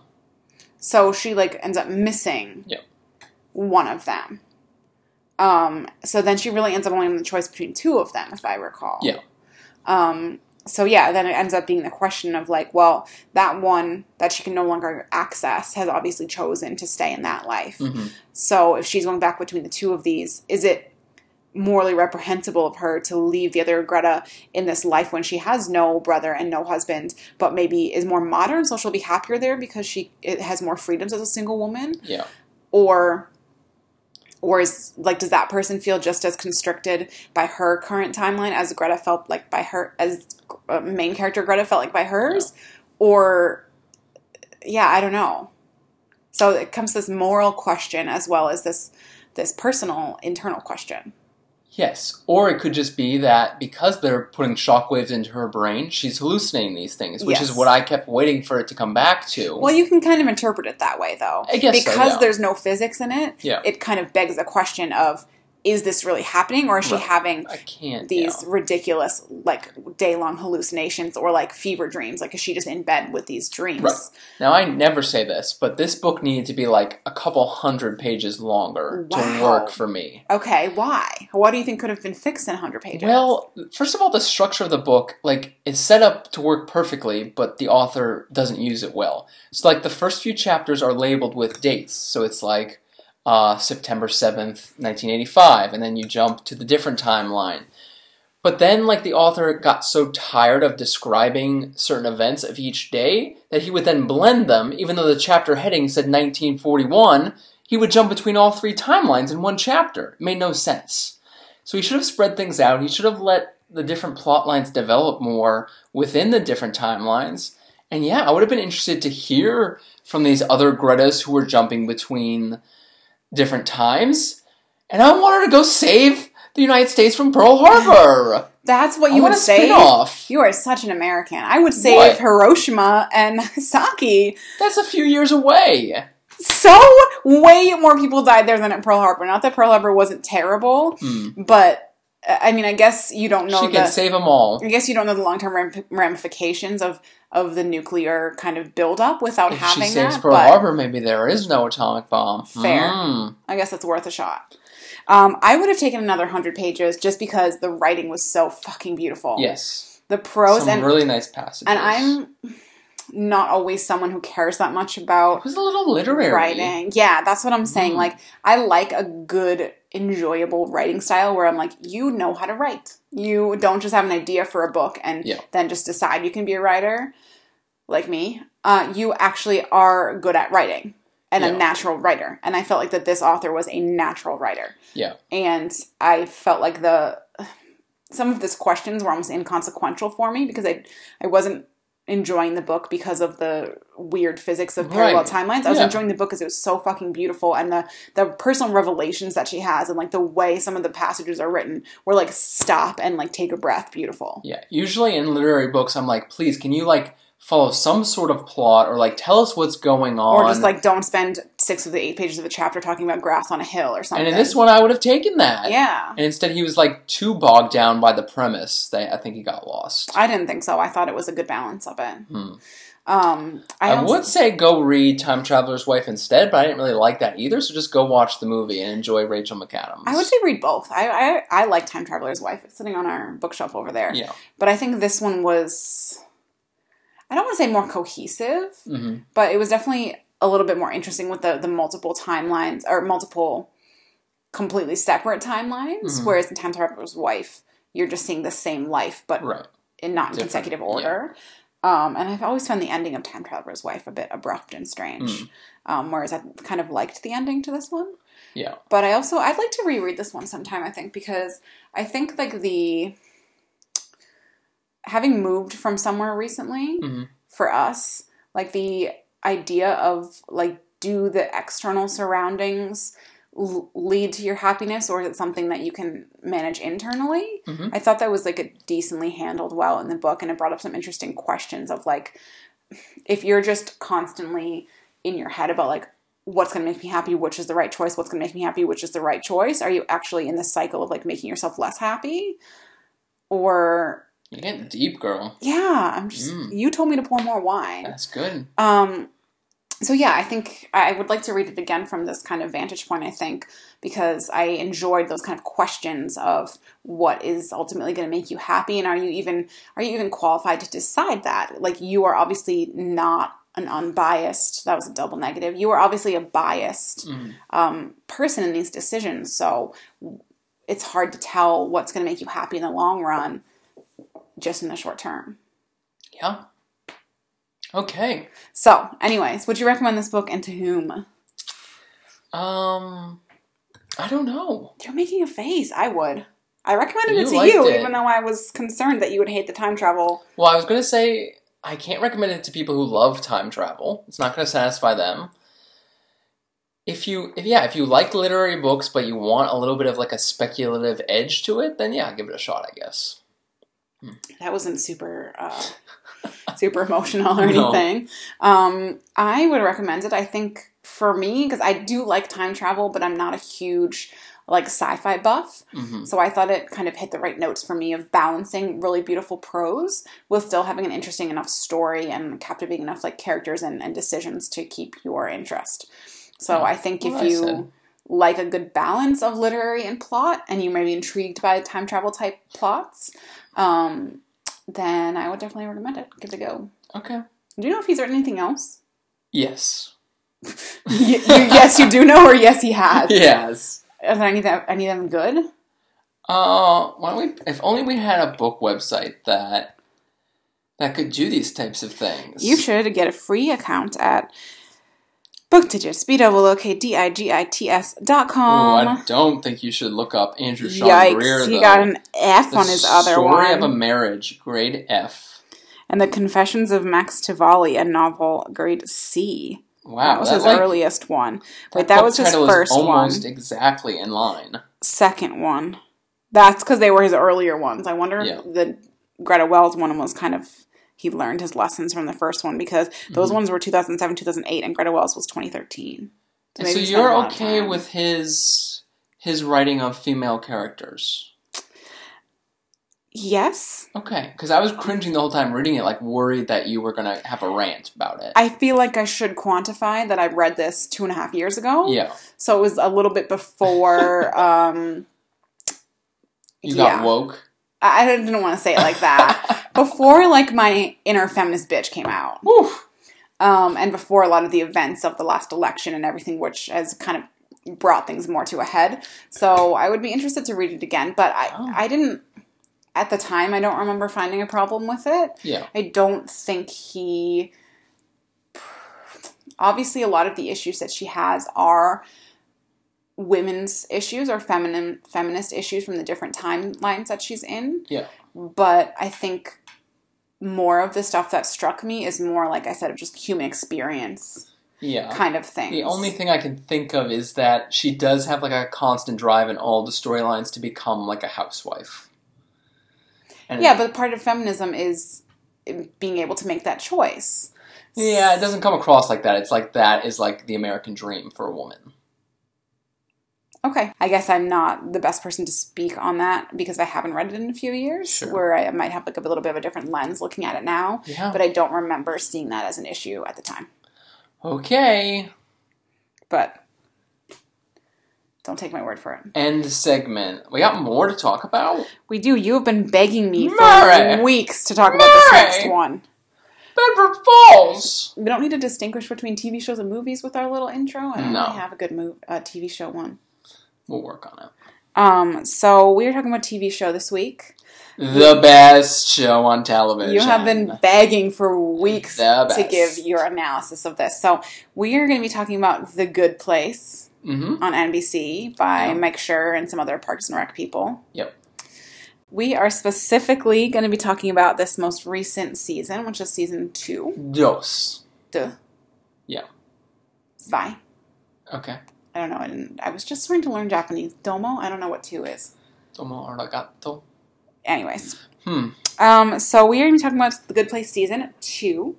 So she like ends up missing Yep. one of them. Um, so then she really ends up only having the choice between two of them, if I recall. Yeah. Um, so yeah, then it ends up being the question of like, well, that one that she can no longer access has obviously chosen to stay in that life. hmm So if she's going back between the two of these, is it morally reprehensible of her to leave the other Greta in this life when she has no brother and no husband, but maybe is more modern, so she'll be happier there because she it has more freedoms as a single woman, Yeah. or or is like does that person feel just as constricted by her current timeline as Greta felt like by her as uh, main character Greta felt like by hers, or yeah, I don't know. So it comes this moral question as well as this this personal internal question. Yes. Or it could just be that because they're putting shockwaves into her brain, she's hallucinating these things, which is what I kept waiting for it to come back to. Well, you can kind of interpret it that way though. I guess so, because yeah. there's no physics in it, Yeah. it kind of begs the question of is this really happening or is she Right. having I can't. these yeah. ridiculous like day long hallucinations or like fever dreams. Like is she just in bed with these dreams? Right. Now, I never say this, but this book needed to be like a couple hundred pages longer to work for me. Okay, why? What do you think could have been fixed in 100 pages? Well, first of all, the structure of the book like is set up to work perfectly, but the author doesn't use it well. So, like the first few chapters are labeled with dates, so it's like uh, September seventh, nineteen eighty-five, and then you jump to the different timeline. But then, like the author got so tired of describing certain events of each day that he would then blend them, even though the chapter heading said 1941. He would jump between all three timelines in one chapter. It made no sense. So he should have spread things out. He should have let the different plot lines develop more within the different timelines. And yeah, I would have been interested to hear from these other Gretas who were jumping between different times. And I want her to go save the United States from Pearl Harbor. That's what you want would say. You are such an American. I would save What? Hiroshima and Nagasaki. That's a few years away. So way more people died there than at Pearl Harbor. Not that Pearl Harbor wasn't terrible, Hmm. but uh, I mean, I guess you don't know she the. can save them all. I guess you don't know the long term ramifications of of the nuclear kind of buildup without If having she saves that. Pearl Harbor, maybe there is no atomic bomb. Fair. Hmm. I guess it's worth a shot. Um, I would have taken another hundred pages just because the writing was so fucking beautiful. Yes. the prose Some and really nice passages. and I'm not always someone who cares that much about It was a little literary. writing. Yeah, that's what I'm saying. Mm. Like I like a good, enjoyable writing style where I'm like, you know how to write. You don't just have an idea for a book and Yeah. then just decide you can be a writer, like me. Uh, you actually are good at writing and Yeah. a natural writer. And I felt like that this author was a natural writer. Yeah. And I felt like the some of these questions were almost inconsequential for me because I I wasn't enjoying the book because of the weird physics of parallel Right. timelines. I was Yeah. enjoying the book because it was so fucking beautiful and the the personal revelations that she has and like the way some of the passages are written were like stop and like take a breath beautiful. Yeah. Usually in literary books, I'm like, please, can you like follow some sort of plot or like tell us what's going on? Or just like don't spend six of the eight pages of a chapter talking about grass on a hill or something. And in this one, I would have taken that. yeah. And instead, he was like too bogged down by the premise that I think he got lost. I didn't think so. I thought it was a good balance of it. Hmm. Um, I, I, would say go read Time Traveler's Wife instead, but I didn't really like that either. So just go watch the movie and enjoy Rachel McAdams. I would say read both. I, I I like Time Traveler's Wife. It's sitting on our bookshelf over there. Yeah. But I think this one was I don't want to say more cohesive, hmm but it was definitely a little bit more interesting with the the multiple timelines or multiple completely separate timelines. Mhm. Whereas in Time Traveler's Wife, you're just seeing the same life, but Right. in not in consecutive yeah. order. Um, and I've always found the ending of Time Traveler's Wife a bit abrupt and strange. Mm. Um, whereas I kind of liked the ending to this one. Yeah. But I also I'd like to reread this one sometime. I think because I think like the having moved from somewhere recently Mhm. for us, like the idea of like, do the external surroundings l- lead to your happiness, or is it something that you can manage internally? Mhm. I thought that was like a decently handled well in the book, and it brought up some interesting questions of like, if you're just constantly in your head about like what's going to make me happy, which is the right choice, what's going to make me happy, which is the right choice, are you actually in the cycle of like making yourself less happy? Or You're getting deep, girl. yeah, I'm just Mm. you told me to pour more wine. That's good. Um so yeah, I think I would like to read it again from this kind of vantage point, I think, because I enjoyed those kind of questions of what is ultimately going to make you happy and are you even are you even qualified to decide that? Like you are obviously not an unbiased that was a double negative. You are obviously a biased Mm. um, person in these decisions. So it's hard to tell what's going to make you happy in the long run just in the short term. Yeah. Okay. So, anyways, would you recommend this book and to whom? Um, I don't know. You're making a face. I would. I recommended You it to you, it. even though I was concerned that you would hate the time travel. Well, I was gonna say I can't recommend it to people who love time travel. It's not gonna satisfy them. If you, if yeah, if you like literary books but you want a little bit of like a speculative edge to it, then yeah, give it a shot, I guess. That wasn't super, uh, super emotional or No. anything. Um, I would recommend it. I think for me, because I do like time travel, but I'm not a huge like sci-fi buff. hmm So I thought it kind of hit the right notes for me of balancing really beautiful prose with still having an interesting enough story and captivating enough like characters and, and decisions to keep your interest. So Yeah, I think if well, I you like a good balance of literary and plot and you may be intrigued by time travel type plots, um, then I would definitely recommend it. Give it a go. Okay. Do you know if he's written anything else? Yes. Y- you- yes, you do know, or yes, he has. Yes. There any that any of them good? Uh, why don't we? If only we had a book website that that could do these types of things. You should get a free account at bookdigits, B-O-O-K-D-I-G-I-T-S dot com. I don't think you should look up Andrew Sean Yikes, Greer. he though. got an F The on his other one. Story of a. Marriage, grade F. and The Confessions of Max Tivoli, a novel, grade C. Wow, that was that, his like, earliest one. Wait, that that book was his first almost one. exactly in line. Second one. That's because they were his earlier ones. I wonder Yeah. if the Greta Wells one was kind of he learned his lessons from the first one because those Mhm. ones were 2007, 2008, and Greta Wells was 2013. And so maybe he spent a you're okay with his his writing of female characters? Yes, Okay, because I was cringing the whole time reading it, like worried that you were gonna have a rant about it. I feel like I should quantify that I read this two and a half years ago. yeah, So it was a little bit before. um, you got yeah. woke. I didn't want to say it like that. before, like my inner feminist bitch came out, um, and before a lot of the events of the last election and everything, which has kind of brought things more to a head. So I would be interested to read it again, but I, Oh. I didn't. At the time, I don't remember finding a problem with it. Yeah, I don't think he. Obviously, a lot of the issues that she has are women's issues or feminine feminist issues from the different timelines that she's in. Yeah. But I think more of the stuff that struck me is more, like I said, of just human experience yeah. kind of thing. The only thing I can think of is that she does have like a constant drive in all the storylines to become like a housewife. And Yeah, but part of feminism is being able to make that choice. yeah, it doesn't come across like that. It's like that is like the American dream for a woman. Okay. I guess I'm not the best person to speak on that because I haven't read it in a few years, Sure. where I might have like a little bit of a different lens looking at it now. Yeah. But I don't remember seeing that as an issue at the time. Okay. But don't take my word for it. End segment. We got more to talk about. We do. You have been begging me Murray! for weeks to talk about this next one. Bedford Falls. We don't need to distinguish between TV shows and movies with our little intro. Don't No. really have a good move, uh, TV show one. We'll work on it. Um, so we were talking about TV show this week. The best show on television. You have been begging for weeks to give your analysis of this. So we are going to be talking about The Good Place Mm-hmm. on NBC by. Mike Schur and some other Parks and Rec people. Yep. We are specifically going to be talking about this most recent season, which is season two. Dos. Duh. Yeah. Zwei. Okay. I don't know. I, didn't, I was just trying to learn Japanese. Domo. I don't know what two is. Tomo arigato. Anyways, Hmm. um, so we are going to be talking about the Good Place season two.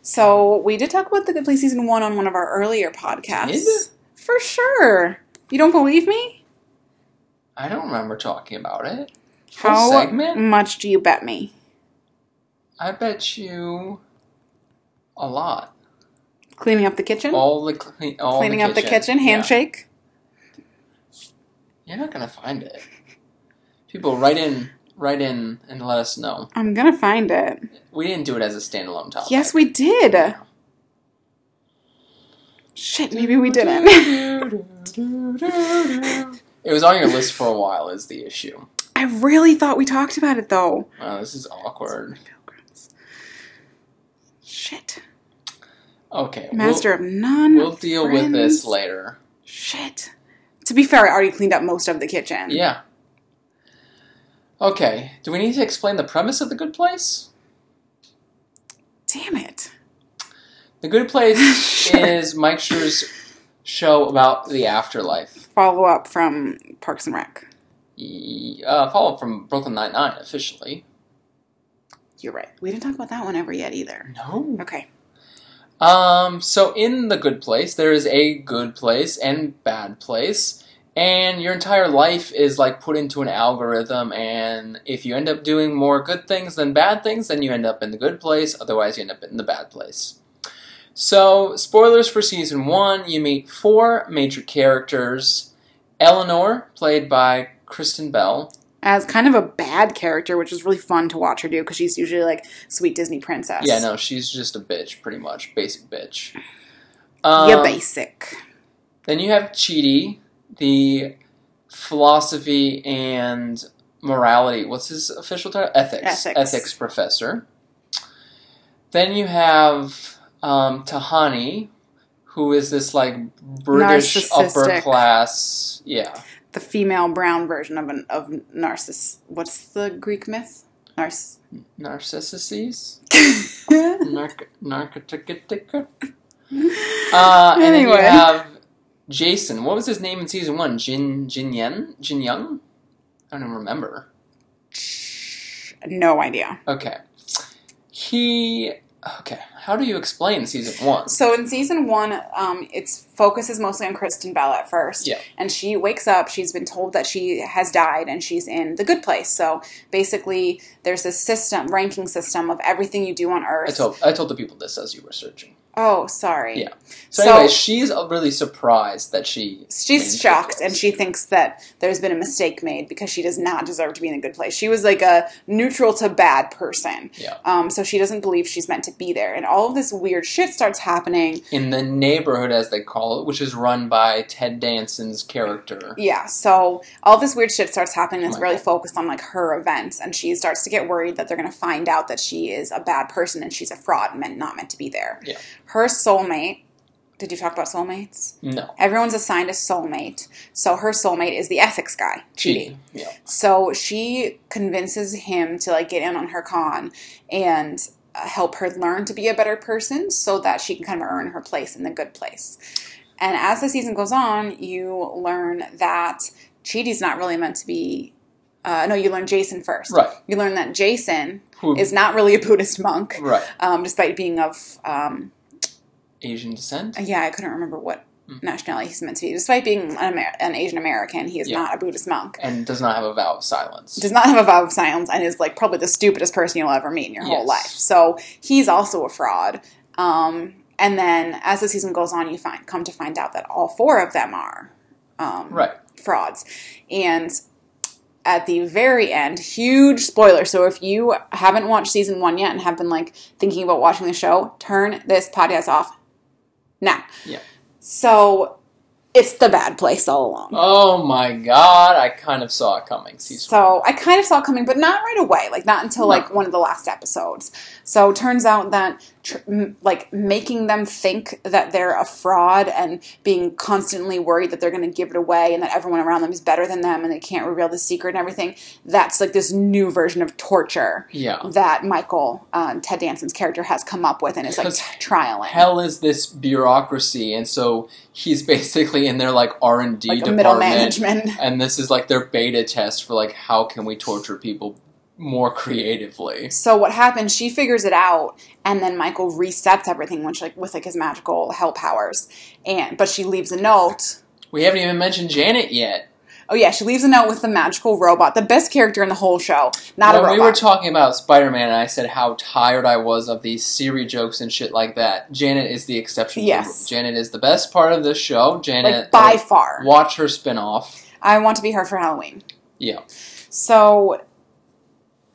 So we did talk about the Good Place season one on one of our earlier podcasts. For sure. You don't believe me? I don't remember talking about it. Full How segment? much do you bet me? I bet you a lot. Cleaning up the kitchen? All the clean, all Cleaning the up the kitchen? Yeah. Handshake? You're not gonna find it. People, write in, write in, and let us know. I'm to find it. We didn't do it as a standalone topic. Yes, we did. Shit, maybe we didn't. it was on your list for a while. Is the issue? I really thought we talked about it though. Wow, this is awkward. Shit. Okay, Master of none. We'll, we'll deal with this later. Shit. To be fair, I already cleaned up most of the kitchen. Yeah. Okay. Do we need to explain the premise of the Good Place? Damn it. The Good Place Sure. is Mike Schur's show about the afterlife. Follow up from Parks and Rec. Uh, follow up from Brooklyn Nine Nine officially. You're right. We didn't talk about that one ever yet either. No. Okay. Um. So in the Good Place, there is a good place and bad place, and your entire life is like put into an algorithm. And if you end up doing more good things than bad things, then you end up in the good place. Otherwise, you end up in the bad place. So, spoilers for season one: you meet four major characters. Eleanor, played by Kristen Bell. As kind of a bad character, which is really fun to watch her do because she's usually like sweet Disney princess. Yeah, no, she's just a bitch, pretty much, basic bitch. yeah, Um, basic. Then you have Chidi, the philosophy and morality. What's his official title? Ethics. Ethics. professor. Then you have um, Tahani, who is this like British upper class. Yeah, The female brown version of an of Narcissus. What's the Greek myth? Narciss. Narcissus. Narc- narcotic. Uh, and then you have Jason. What was his name in season one? Jin Jin Yen? Jin Young? I don't even remember. no idea. Okay. He. Okay. How do you explain season one? So in season one, um, its focus is mostly on Kristen Bell at first. Yeah. And she wakes up, she's been told that she has died and she's in the good place. So basically, there's this system, ranking system of everything you do on Earth. I told I told the people this as you were searching. Oh, sorry. Yeah. So, So- anyway, she's really surprised that she. She's shocked and she thinks that there's been a mistake made because she does not deserve to be in a good place. She was like a neutral to bad person. Yeah. Um, so she doesn't believe she's meant to be there. And all of this weird shit starts happening. in the neighborhood, as they call it, which is run by Ted Danson's character. Yeah, so all this weird shit starts happening Oh my really God. focused on like her events, and she starts to get worried that they're going to find out that she is a bad person and she's a fraud, meant not meant to be there. Yeah. Her soulmate. Did you talk about soulmates? No. Everyone's assigned a soulmate, so her soulmate is the ethics guy, Chidi. Chidi. Yeah. So she convinces him to like get in on her con and uh, help her learn to be a better person so that she can kind of earn her place in the good place. And as the season goes on, you learn that Chidi's not really meant to be. Uh, no, you learn Jason first. Right. You learn that Jason Who, is not really a Buddhist monk, right. um, despite being of. Um, Asian descent. yeah, I couldn't remember what Hmm. nationality he's meant to be. Despite being an, Amer- an Asian American, he is Yeah. not a Buddhist monk. and does not have a vow of silence. does not have a vow of silence and is like probably the stupidest person you'll ever meet in your whole life. So he's also a fraud. Um, and then as the season goes on, you find come to find out that all four of them are um, right. frauds. And at the very end, huge spoiler. So if you haven't watched season one yet and have been like thinking about watching the show, turn this podcast off now. Yeah. So it's the bad place all along. Oh my god, I kind of saw it coming. Season So I kind of saw it coming, but not right away. Like not until No. like one of the last episodes. So it turns out that tr- m- like making them think that they're a fraud and being constantly worried that they're going to give it away and that everyone around them is better than them and they can't reveal the secret and everything. That's like this new version of torture Yeah. that Michael uh, Ted Danson's character has come up with and is like trialing. Hell is this bureaucracy, and so he's basically in their like R and D department, middle management. and this is like their beta test for like how can we torture people more creatively. So what happens? She figures it out, and then Michael resets everything, which like with like his magical hell powers. And but she leaves a note. We haven't even mentioned Janet yet. Oh yeah, she leaves a note with the magical robot, the best character in the whole show. Not when a robot. we were talking about Spider-Man, and I said how tired I was of these Siri jokes and shit like that. Janet is the exception. Yes. Janet is the best part of this show. Janet, like by uh, far. watch her spin-off. I want to be her for Halloween. Yeah, So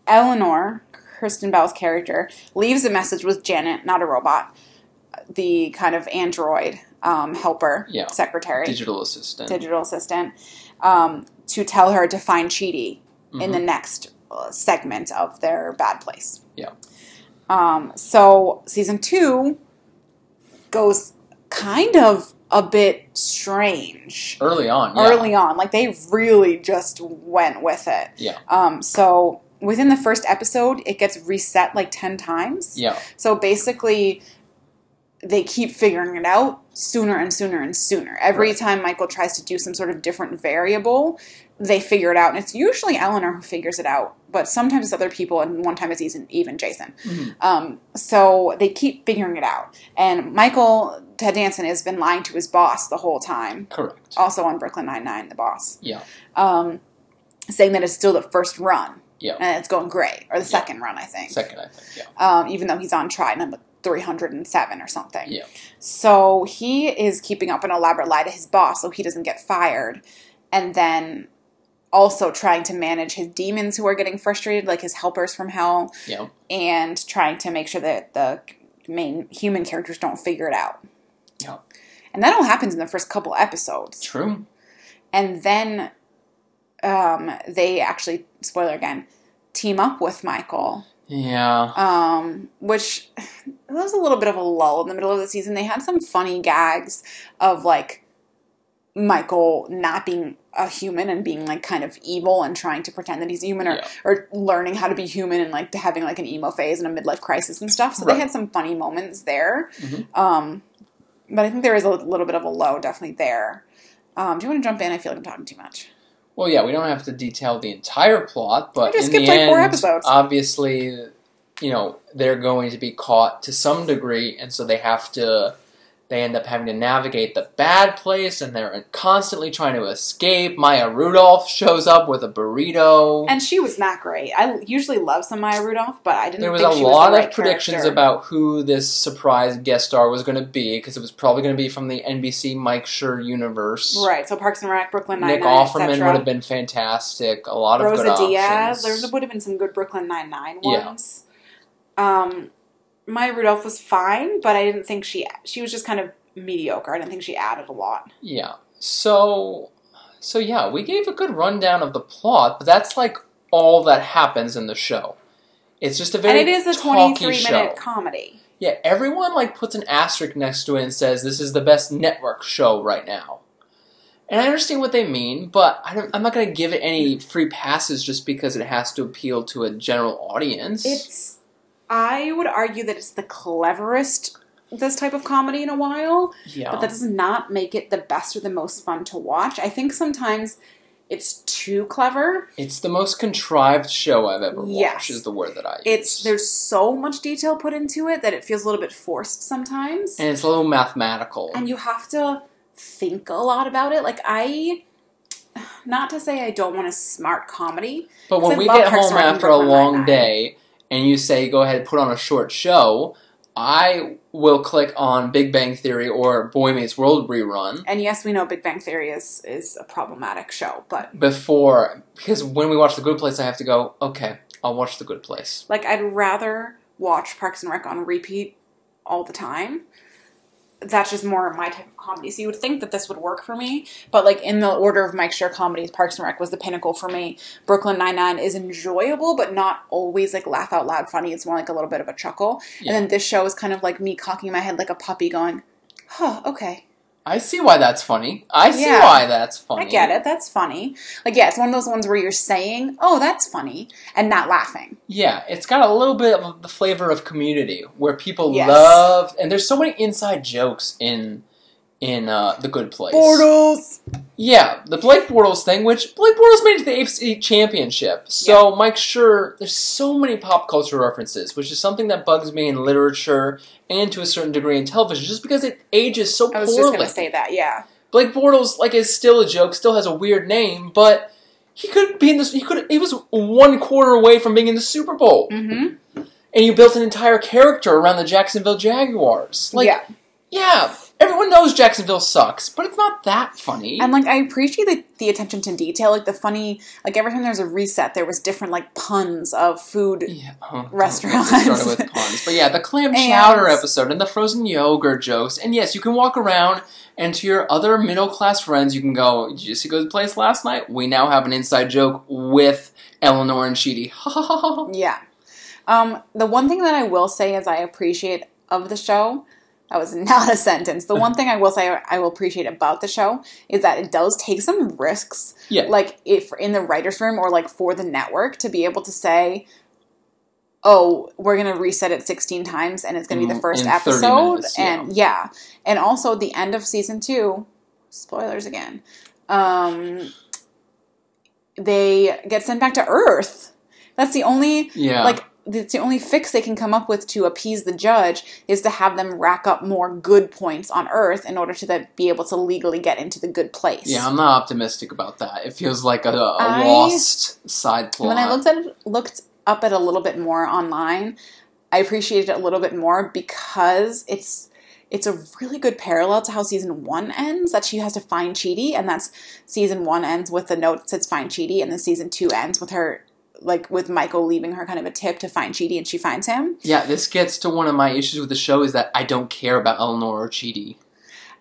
Eleanor, Kristen Bell's character, leaves a message with Janet, not a robot, the kind of android um, helper, Yeah. secretary. digital assistant. digital assistant um, to tell her to find Chidi in Mhm. the next uh, segment of their bad place. Yeah. Um, so season two goes kind of a bit strange Early on, yeah. early on. Like they really just went with it. Yeah. Um, so within the first episode, it gets reset like ten times. Yeah, So basically, they keep figuring it out sooner and sooner and sooner. Every Right. time Michael tries to do some sort of different variable, they figure it out. And it's usually Eleanor who figures it out, but sometimes it's other people, and one time it's even, even Jason. Mhm. Um, so they keep figuring it out. And Michael Ted Danson has been lying to his boss the whole time, correct. also on Brooklyn Nine-Nine, the boss, Yeah, um, saying that it's still the first run. Yeah. And it's going great, or the second run, I think second, I think. Yeah, um, even though he's on try number 307 or something. Yeah. So he is keeping up an elaborate lie to his boss so he doesn't get fired. And then also trying to manage his demons who are getting frustrated, like his helpers from hell, yeah, and trying to make sure that the main human characters don't figure it out. Yeah. And that all happens in the first couple episodes. true. And then um, they actually, spoiler again, team up with Michael Yeah, um, which there was a little bit of a lull in the middle of the season. They had some funny gags of like Michael not being a human and being like kind of evil and trying to pretend that he's human or, Yeah. or learning how to be human and like having like an emo phase and a midlife crisis and stuff. So Right. they had some funny moments there. Mhm. Um, but I think there is a little bit of a low definitely there. Um, do you want to jump in? I feel like I'm talking too much. Well, yeah, we don't have to detail the entire plot, but in the like, end, obviously, you know, they're going to be caught to some degree, and so they have to. They end up having to navigate the bad place, and they're constantly trying to escape. Maya Rudolph shows up with a burrito. And she was not great. I usually love some Maya Rudolph, but I didn't. there was think a she lot the of right predictions character. about who this surprise guest star was going to be, because it was probably going to be from the NBC Mike Schur universe. Right, so Parks and Rec, Brooklyn Nine-Nine, Nick Offerman would have been fantastic. A lot of Rosa good Diaz. options. There would have been some good Brooklyn Nine Nine Yeah. ones. Um, Maya Rudolph was fine, but I didn't think she she was just kind of mediocre. I didn't think she added a lot. Yeah. So, so yeah, we gave a good rundown of the plot, but that's like all that happens in the show. It's just a very and it is a 23 minute comedy. Yeah, everyone like puts an asterisk next to it and says this is the best network show right now. And I understand what they mean, but I don't, I'm not going to give it any free passes just because it has to appeal to a general audience. It's I would argue that it's the cleverest this type of comedy in a while, yeah, but that does not make it the best or the most fun to watch. I think sometimes it's too clever. it's the most contrived show I've ever watched. Yes. Is the word that I use. It's there's so much detail put into it that it feels a little bit forced sometimes. and it's a little mathematical. and you have to think a lot about it. Like I, not to say I don't want a smart comedy. But when I we get home and Rec and after a long day and you say, go ahead, put on a short show, I will click on Big Bang Theory or Boy Meets World rerun And yes, we know Big Bang Theory is is a problematic show, but before, because when we watch The Good Place, I have to go, okay, I'll watch The Good Place. like I'd rather watch Parks and Rec on repeat all the time that's just more my type of comedy. So you would think that this would work for me, but like in the order of Mike Schur comedies, Parks and Rec was the pinnacle for me. Brooklyn Nine Nine is enjoyable, but not always like laugh out loud funny. It's more like a little bit of a chuckle. Yeah. And then this show is kind of like me cocking my head like a puppy, going, "Huh, okay." I see why that's funny. I see Yeah. why that's funny. I get it. That's funny. Like, yeah, it's one of those ones where you're saying, "Oh, that's funny," and not laughing. Yeah, it's got a little bit of the flavor of community where people Yes. love and there's so many inside jokes in in uh, the good place. Bortles. Yeah, the Blake Bortles thing, which Blake Bortles made it to the AFC Championship. So Mike Schur, there's so many pop culture references, which is something that bugs me in literature and to a certain degree in television, just because it ages so poorly. I was poorly. just gonna say that. Yeah. Blake Bortles, like, is still a joke, still has a weird name, but he could be in this. He could. He was one quarter away from being in the Super Bowl, Mm-hmm. and you built an entire character around the Jacksonville Jaguars. Like, yeah. yeah, everyone knows Jacksonville sucks, but it's not that funny. And like I appreciate the, the attention to detail, like the funny, like every time there was a reset, there was different like puns of food. Yeah, oh, Restaurants. Started with puns, but yeah, the clam And- chowder episode and the frozen yogurt jokes, and yes, you can walk around and to your other middle class friends, you can go. Did you see go to the place last night? We now have an inside joke with Eleanor and Chidi. Yeah. Um, the one thing that I will say is I appreciate of the show. That was not a sentence. The one thing I will say I will appreciate about the show is that it does take some risks. Yeah. Like if in the writers' room or like for the network to be able to say, "Oh, we're gonna reset it 16 times and it's gonna be the first episode," minutes, yeah. and yeah, and also the end of season two. Spoilers again. Um, they get sent back to Earth. That's the only Yeah. like it's the only fix they can come up with to appease the judge is to have them rack up more good points on Earth in order to be able to legally get into the good place. Yeah, I'm not optimistic about that. It feels like a, a I- lost side plot. when I looked at it, looked up at a little bit more online, I appreciated it a little bit more because it's it's a really good parallel to how season one ends. That she has to find Chidi, and that's season one ends with the note that says "find Chidi," and then season two ends with her like with Michael leaving her kind of a tip to find Chidi, and she finds him. yeah, this gets to one of my issues with the show is that I don't care about Eleanor or Chidi,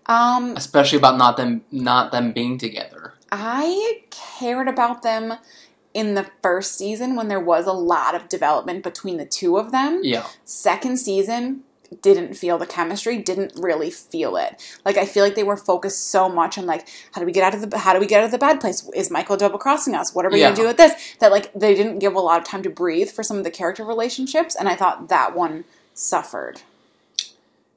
Um, especially about not them not them being together. I cared about them in the first season when there was a lot of development between the two of them. Yeah, Second season didn't feel the chemistry, didn't really feel it. Like I feel like they were focused so much on like how do we get out of the how do we get out of the bad place? Is Michael double crossing us? What are we Yeah. gonna do with this? That like they didn't give a lot of time to breathe for some of the character relationships, and I thought that one suffered.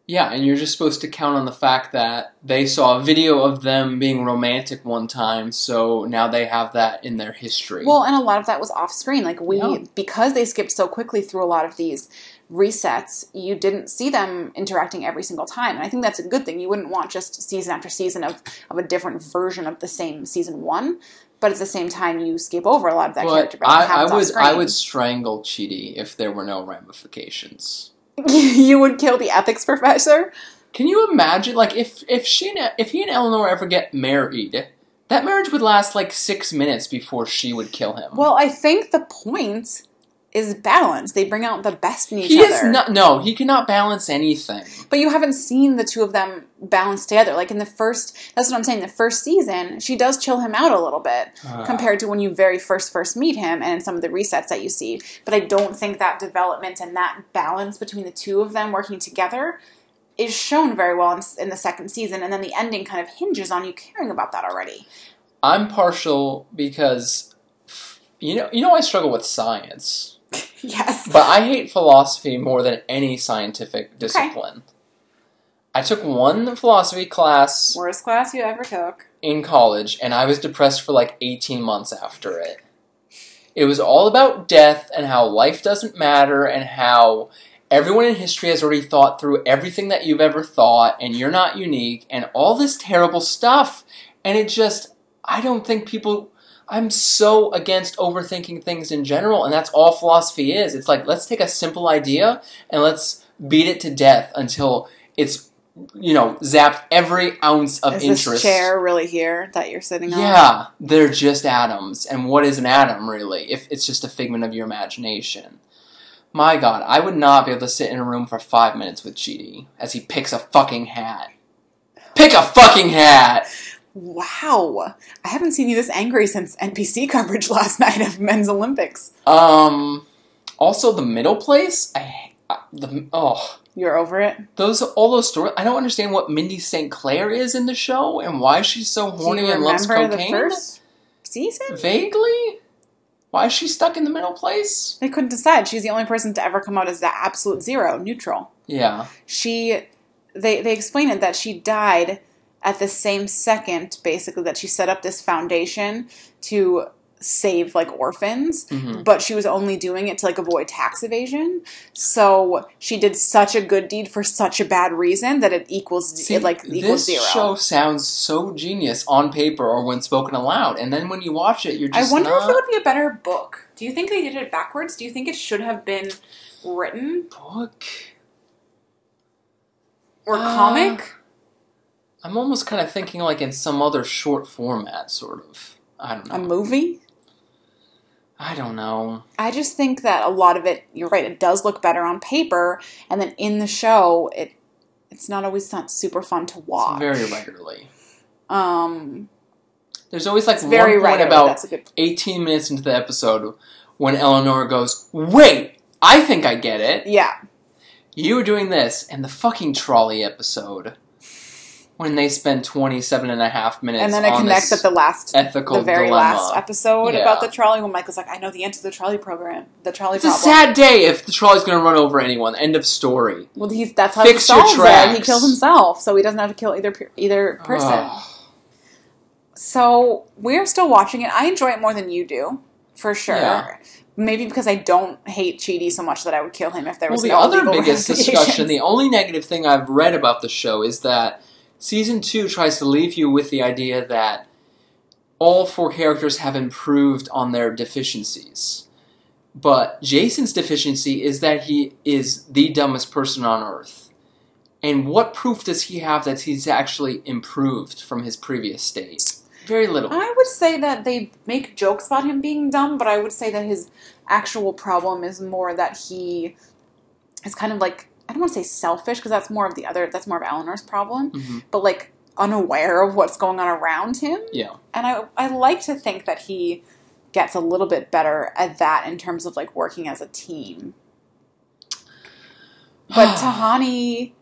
yeah, and you're just supposed to count on the fact that they saw a video of them being romantic one time, so now they have that in their history. Well, and a lot of that was off screen. Like we, Yeah. because they skipped so quickly through a lot of these resets, you didn't see them interacting every single time. And I think that's a good thing. You wouldn't want just season after season of, of a different version of the same season one. But at the same time, you skip over a lot of that character. I, I would I would strangle Chidi if there were no ramifications. you would kill the ethics professor. Can you imagine, like, if if she and, if he and Eleanor ever get married, that marriage would last like six minutes before she would kill him. Well, I think the point is balance. They bring out the best in each he other. is not. No, he cannot balance anything. But you haven't seen the two of them balance together. Like in the first, that's what I'm saying. The first season, she does chill him out a little bit Uh. compared to when you very first first meet him and in some of the resets that you see. But I don't think that development and that balance between the two of them working together is shown very well in, in the second season. And then the ending kind of hinges on you caring about that already. I'm partial because you know you know I struggle with science, yes. but I hate philosophy more than any scientific discipline. I took one philosophy class Worst class you ever took. in college and I was depressed for like 18 months after it. It was all about death and how life doesn't matter and how everyone in history has already thought through everything that you've ever thought and you're not unique and all this terrible stuff. And it just, I don't think people, I'm so against overthinking things in general and that's all philosophy is. It's like, let's take a simple idea and let's beat it to death until it's, you know, zapped every ounce of Is interest. this chair really here that you're sitting on? Yeah, they're just atoms. And what is an atom, really, if it's just a figment of your imagination? My God, I would not be able to sit in a room for five minutes with Chidi as he picks a fucking hat. Pick a fucking hat. Wow. I haven't seen you this angry since NBC coverage last night of men's Olympics. Um. Also, the middle place. I uh, the oh You're over it? those all those stories. I don't understand what Mindy St. Clair is in the show and why she's so horny and loves cocaine. first season? Vaguely. Why is she stuck in the middle place? They couldn't decide. She's the only person to ever come out as the absolute zero, neutral. Yeah. She, they, they explain it that she died at the same second, basically, that she set up this foundation to save like orphans, Mhm. but she was only doing it to like avoid tax evasion. So she did such a good deed for such a bad reason that it equals See, it like equals this zero. show sounds so genius on paper or when spoken aloud, and then when you watch it, you're just. I wonder not if it would be a better book. Do you think they did it backwards? Do you think it should have been written book. or Uh, comic? I'm almost kind of thinking like in some other short format, sort of. I don't know. A movie? I don't know. I just think that a lot of it, you're right, it does look better on paper, and then in the show, it it's not always not super fun to watch. Very regularly. um, There's always like it's very one point about That's a good. 18 minutes into the episode when Eleanor goes, "Wait, I think I get it. Yeah, You were doing this." And the fucking trolley episode when they spend 27 and a half minutes and then it on connects at the last, ethical the very dilemma. last episode Yeah. about the trolley. When Michael's like, "I know the end to the trolley program, the trolley It's a sad day if the trolley's going to run over anyone. End of story. well, he's that's how Fix he solves it. He kills himself, so he doesn't have to kill either either person. So we're still watching it. I enjoy it more than you do, for sure. Yeah. Maybe because I don't hate Chidi so much that I would kill him if there Well, was the no other biggest discussion, the only negative thing I've read about the show is that season two tries to leave you with the idea that all four characters have improved on their deficiencies. But Jason's deficiency is that he is the dumbest person on earth. And what proof does he have that he's actually improved from his previous state? Very little. I would say that they make jokes about him being dumb, but I would say that his actual problem is more that he is kind of like I don't want to say selfish because that's more of the other that's more of Eleanor's problem, Mhm. but like unaware of what's going on around him. Yeah. And I I like to think that he gets a little bit better at that in terms of like working as a team. But Tahani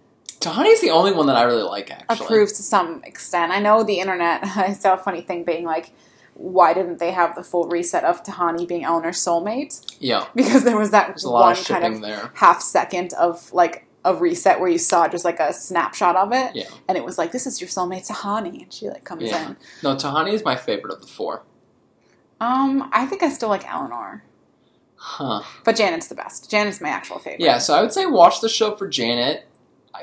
Tahani's the only one that I really like, actually. approves to some extent. I know the internet. I saw a funny thing being like, why didn't they have the full reset of Tahani being Eleanor's soulmate? Yeah. Because there was that There's one of kind of there. half second of like a reset where you saw just like a snapshot of it, Yeah. and it was like, "This is your soulmate Tahani," and she like comes Yeah. in. No, Tahani is my favorite of the four. Um, I think I still like Eleanor, Huh. but Janet's the best. Janet's my actual favorite. Yeah, so I would say watch the show for Janet.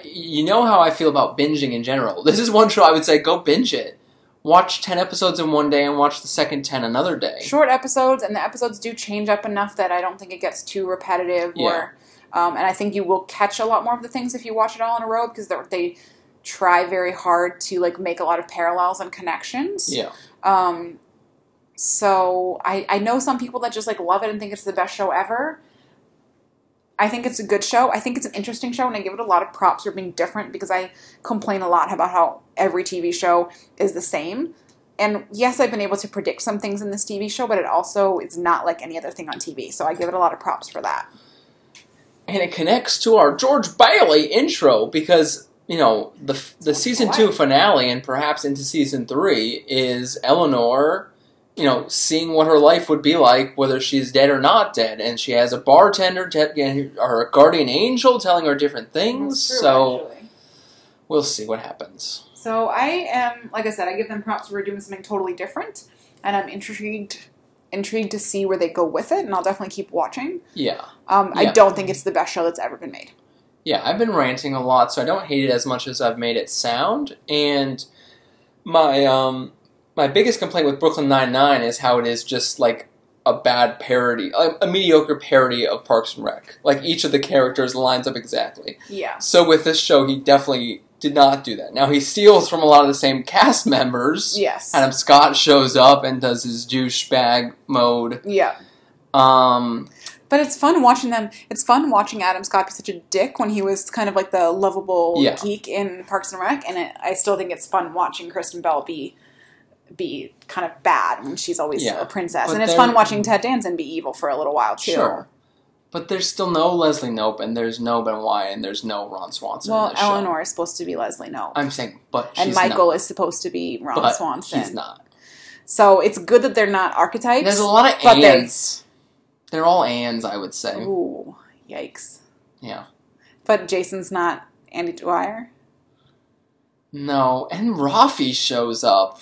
You know how I feel about binging in general. This is one show I would say go binge it. Watch 10 episodes in one day and watch the second 10 another day. short episodes, and the episodes do change up enough that I don't think it gets too repetitive. Yeah. Or, um, and I think you will catch a lot more of the things if you watch it all in a row because they try very hard to like make a lot of parallels and connections. Yeah. Um, so I I know some people that just like love it and think it's the best show ever. I think it's a good show. I think it's an interesting show, and I give it a lot of props for being different because I complain a lot about how every TV show is the same. And yes, I've been able to predict some things in this TV show, but it also is not like any other thing on TV. So I give it a lot of props for that. And it connects to our George Bailey intro because, you know, the, the season two finale and perhaps into season three is Eleanor, you know, seeing what her life would be like, whether she's dead or not dead. And she has a bartender te- or a guardian angel telling her different things. so we'll see what happens. So I am, like I said, I give them props for doing something totally different, and I'm intrigued, intrigued to see where they go with it, and I'll definitely keep watching. Yeah. Um, I Yeah. don't think it's the best show that's ever been made. Yeah, I've been ranting a lot, so I don't hate it as much as I've made it sound. And my um my biggest complaint with Brooklyn Nine Nine is how it is just like a bad parody, a, a mediocre parody of Parks and Rec. Like each of the characters lines up exactly. Yeah. So with this show, he definitely did not do that. Now he steals from a lot of the same cast members. Yes. Adam Scott shows up and does his douchebag mode. Yeah. Um, But it's fun watching them. It's fun watching Adam Scott be such a dick when he was kind of like the lovable Yeah. geek in Parks and Rec, and it, I still think it's fun watching Kristen Bell be be kind of bad when she's always Yeah. a princess, But and it's fun watching Ted Danson be evil for a little while too. Sure. But there's still no Leslie Knope, and there's no Ben Wyatt, and there's no Ron Swanson. Well, in this show. Eleanor is supposed to be Leslie Knope, I'm saying, but and Michael not. is supposed to be Ron but Swanson. He's not. So it's good that they're not archetypes. There's a lot of but they- ands. They're all ands, I would say. Ooh, yikes! Yeah. But Jason's not Andy Dwyer. No, and Rafi shows up.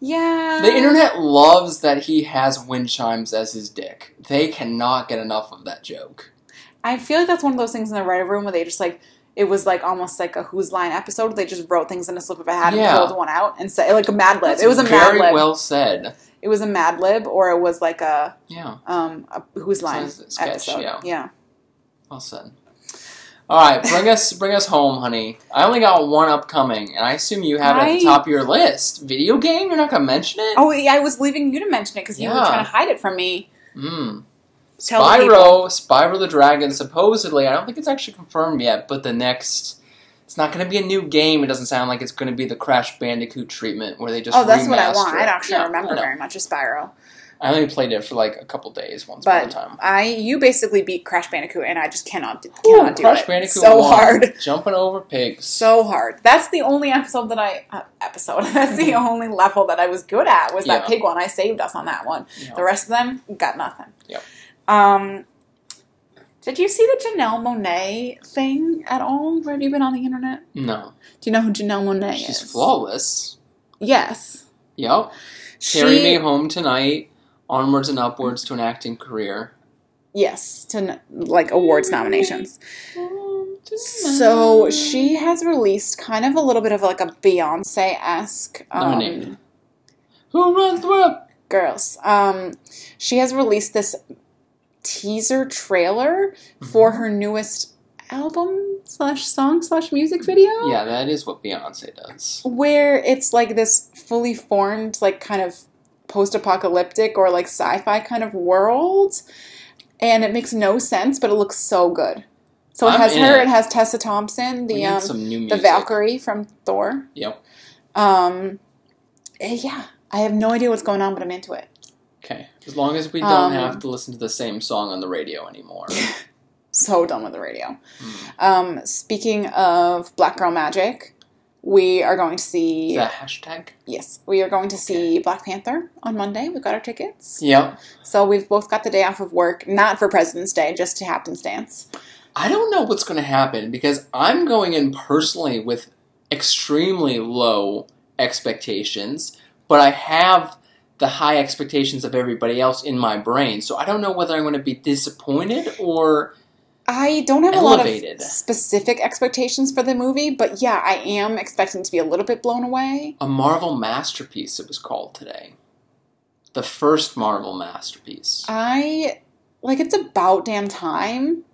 Yeah. The internet loves that he has wind chimes as his dick. They cannot get enough of that joke. I feel like that's one of those things in the writer room where they just like it was like almost like a Whose Line episode. They just wrote things in a slip of a hat Yeah. and pulled one out and said like a Mad Lib. That's it was a Mad very Lib. well said. it was a Mad Lib, or it was like a Yeah, um a Whose Line sketch, episode. yeah. yeah. well said. All right, bring us bring us home, honey. I only got one upcoming, and I assume you have it at the top of your list. Video game? You're not gonna mention it? Oh, yeah, I was leaving you to mention it because you were Yeah. trying to hide it from me. Hmm. Tell the people. Spyro, Spyro the Dragon. Supposedly, I don't think it's actually confirmed yet, but the next. It's not going to be a new game. It doesn't sound like it's going to be the Crash Bandicoot treatment where they just. Oh, that's what I remaster want. I it. don't actually Yeah, remember know. very much of Spyro. I only played it for like a couple days once upon a But time. I, you basically beat Crash Bandicoot, and I just cannot, do- Ooh, cannot do Crash it. Bandicoot so 1, hard, Jumping over pigs. so hard. That's the only episode that I uh, episode. That's the only level that I was good at was that Mm-hmm. Yeah. pig one. I saved us on that one. Yeah. The rest of them got nothing. Yep. Um, did you see the Janelle Monáe thing at all? Have you been on the internet? No. Do you know who Janelle Monáe is? She's flawless. Yes. Yep. She, Carry me home tonight. Onwards and upwards to an acting career. Yes, to like awards nominations. So she has released kind of a little bit of like a Beyonce esque um, Who runs the world? girls. Um, she has released this teaser trailer for her newest album slash song slash music video. Yeah, that is what Beyonce does. where it's like this fully formed, like kind of post apocalyptic or like sci fi kind of world. And it makes no sense, but it looks so good. So it I'm has her, it. it has Tessa Thompson, the um, the. Valkyrie from Thor. Yep. Um, eh, yeah, I have no idea what's going on, but I'm into it. Okay. As long as we don't Um, have to listen to the same song on the radio anymore. So done with the radio. Hmm. Um, speaking of Black Girl Magic, we are going to see. Is that hashtag? Yes, we are going to see Black Panther on Monday. We've got our tickets. Yep. So we've both got the day off of work, not for President's Day, just to happenstance. I don't know what's going to happen because I'm going in personally with extremely low expectations, but I have the high expectations of everybody else in my brain. So I don't know whether I'm going to be disappointed or I don't have a lot of specific expectations for the movie, but yeah, I am expecting to be a little bit blown away. a Marvel masterpiece, it was called today. The first Marvel masterpiece. I like it's about damn time,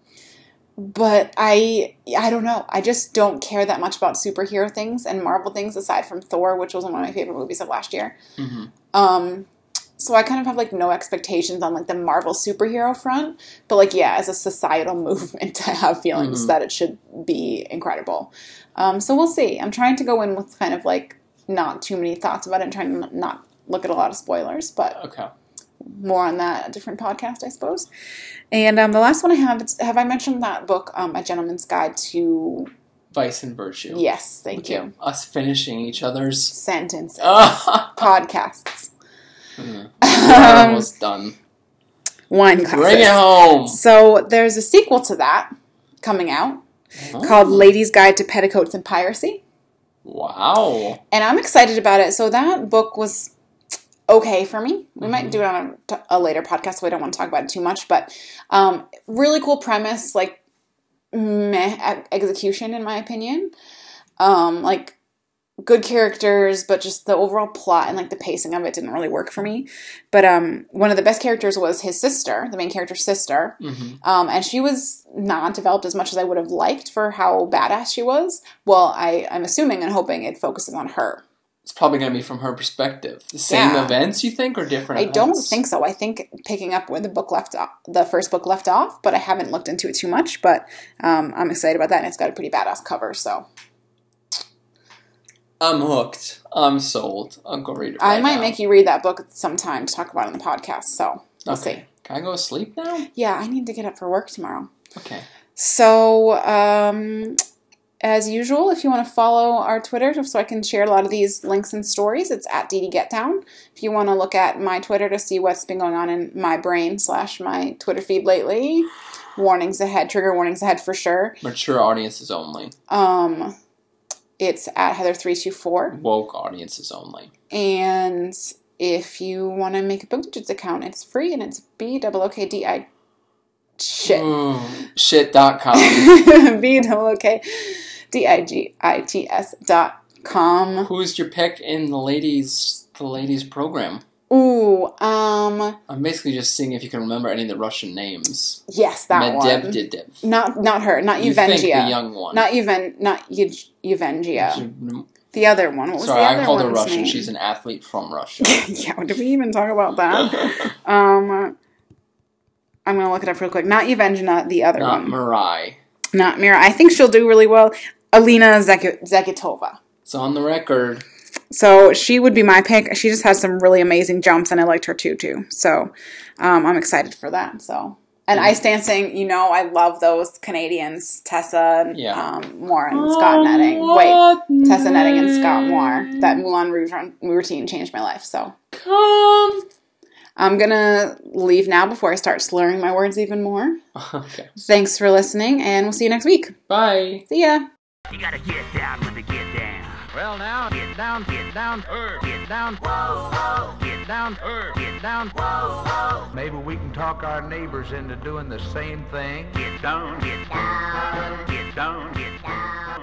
but I I don't know. I just don't care that much about superhero things and Marvel things aside from Thor, which was one of my favorite movies of last year. hmm Um, so I kind of have like no expectations on like the Marvel superhero front, but like yeah, as a societal movement, I have feelings Mhm. that it should be incredible. Um, so we'll see. I'm trying to go in with kind of like not too many thoughts about it, and trying to not look at a lot of spoilers, but Okay. more on that a different podcast, I suppose. And um, the last one I have, it's, have I mentioned that book, um, A Gentleman's Guide to? Vice and Virtue. Yes, thank Look you. Us finishing each other's. Sentences, podcasts, Hmm. We're um, almost done. wine glasses. Bring it home. So there's a sequel to that coming out Oh. called Ladies Guide to Petticoats and Piracy. Wow. And I'm excited about it. So that book was okay for me. We might do it on a, a later podcast, so I don't want to talk about it too much. But um, really cool premise, like meh execution, in my opinion. Um, like good characters, but just the overall plot and like the pacing of it didn't really work for me. But um, one of the best characters was his sister, the main character's sister. hmm Um, and she was not developed as much as I would have liked for how badass she was. Well, I, I'm assuming and hoping it focuses on her. It's probably going to be from her perspective. The same Yeah. events, you think, or different? I don't think so. I think picking up where the book left off, the first book left off, but I haven't looked into it too much. But um, I'm excited about that, and it's got a pretty badass cover. So I'm hooked. I'm sold. I'll go read it. I might now. make you read that book sometime to talk about it on the podcast. So we'll see. Okay. Can I go to sleep now? Yeah, I need to get up for work tomorrow. Okay. So, um, as usual, if you want to follow our Twitter, so I can share a lot of these links and stories, it's at DD Get Down. If you want to look at my Twitter to see what's been going on in my brain slash my Twitter feed lately, warnings ahead, trigger warnings ahead for sure. Mature audiences only. Um, it's at Heather three two four, Woke audiences only. and if you want to make a Book Digits account, it's free and it's B O O K D I shit. Mm, shit.com. B double O K D I G I T S dot com. Who's your pick in the ladies the ladies program? Ooh, um, I'm basically just seeing if you can remember any of the Russian names. yes, that one. Medvedev. Not not her, not You think the young one. Not Euven, not Euvengia. The other one. What was Sorry, the I called her Russian. name? She's an athlete from Russia. yeah, did we even talk about that? um, I'm gonna look it up real quick. Not Evangina, the other Not one. Not Mirai. Not Mira. I think she'll do really well. Alina Zek- Zekitova. It's on the record. So she would be my pick. She just has some really amazing jumps, and I liked her too, too. So um, I'm excited for that. So and ice dancing, you know, I love those Canadians, Tessa, Yeah. um, Moore, and Scott Netting. Wait, Tessa Netting and Scott Moore. That Moulin Rouge run- routine changed my life. So Come. I'm gonna leave now before I start slurring my words even more. Okay. Thanks for listening, and we'll see you next week. Bye. See ya. You gotta get down get down. Well now, get down, get down, er, get down, whoa, whoa, get down, er, get down, whoa, whoa. Maybe we can talk our neighbors into doing the same thing. Get down, get down, get down, get down.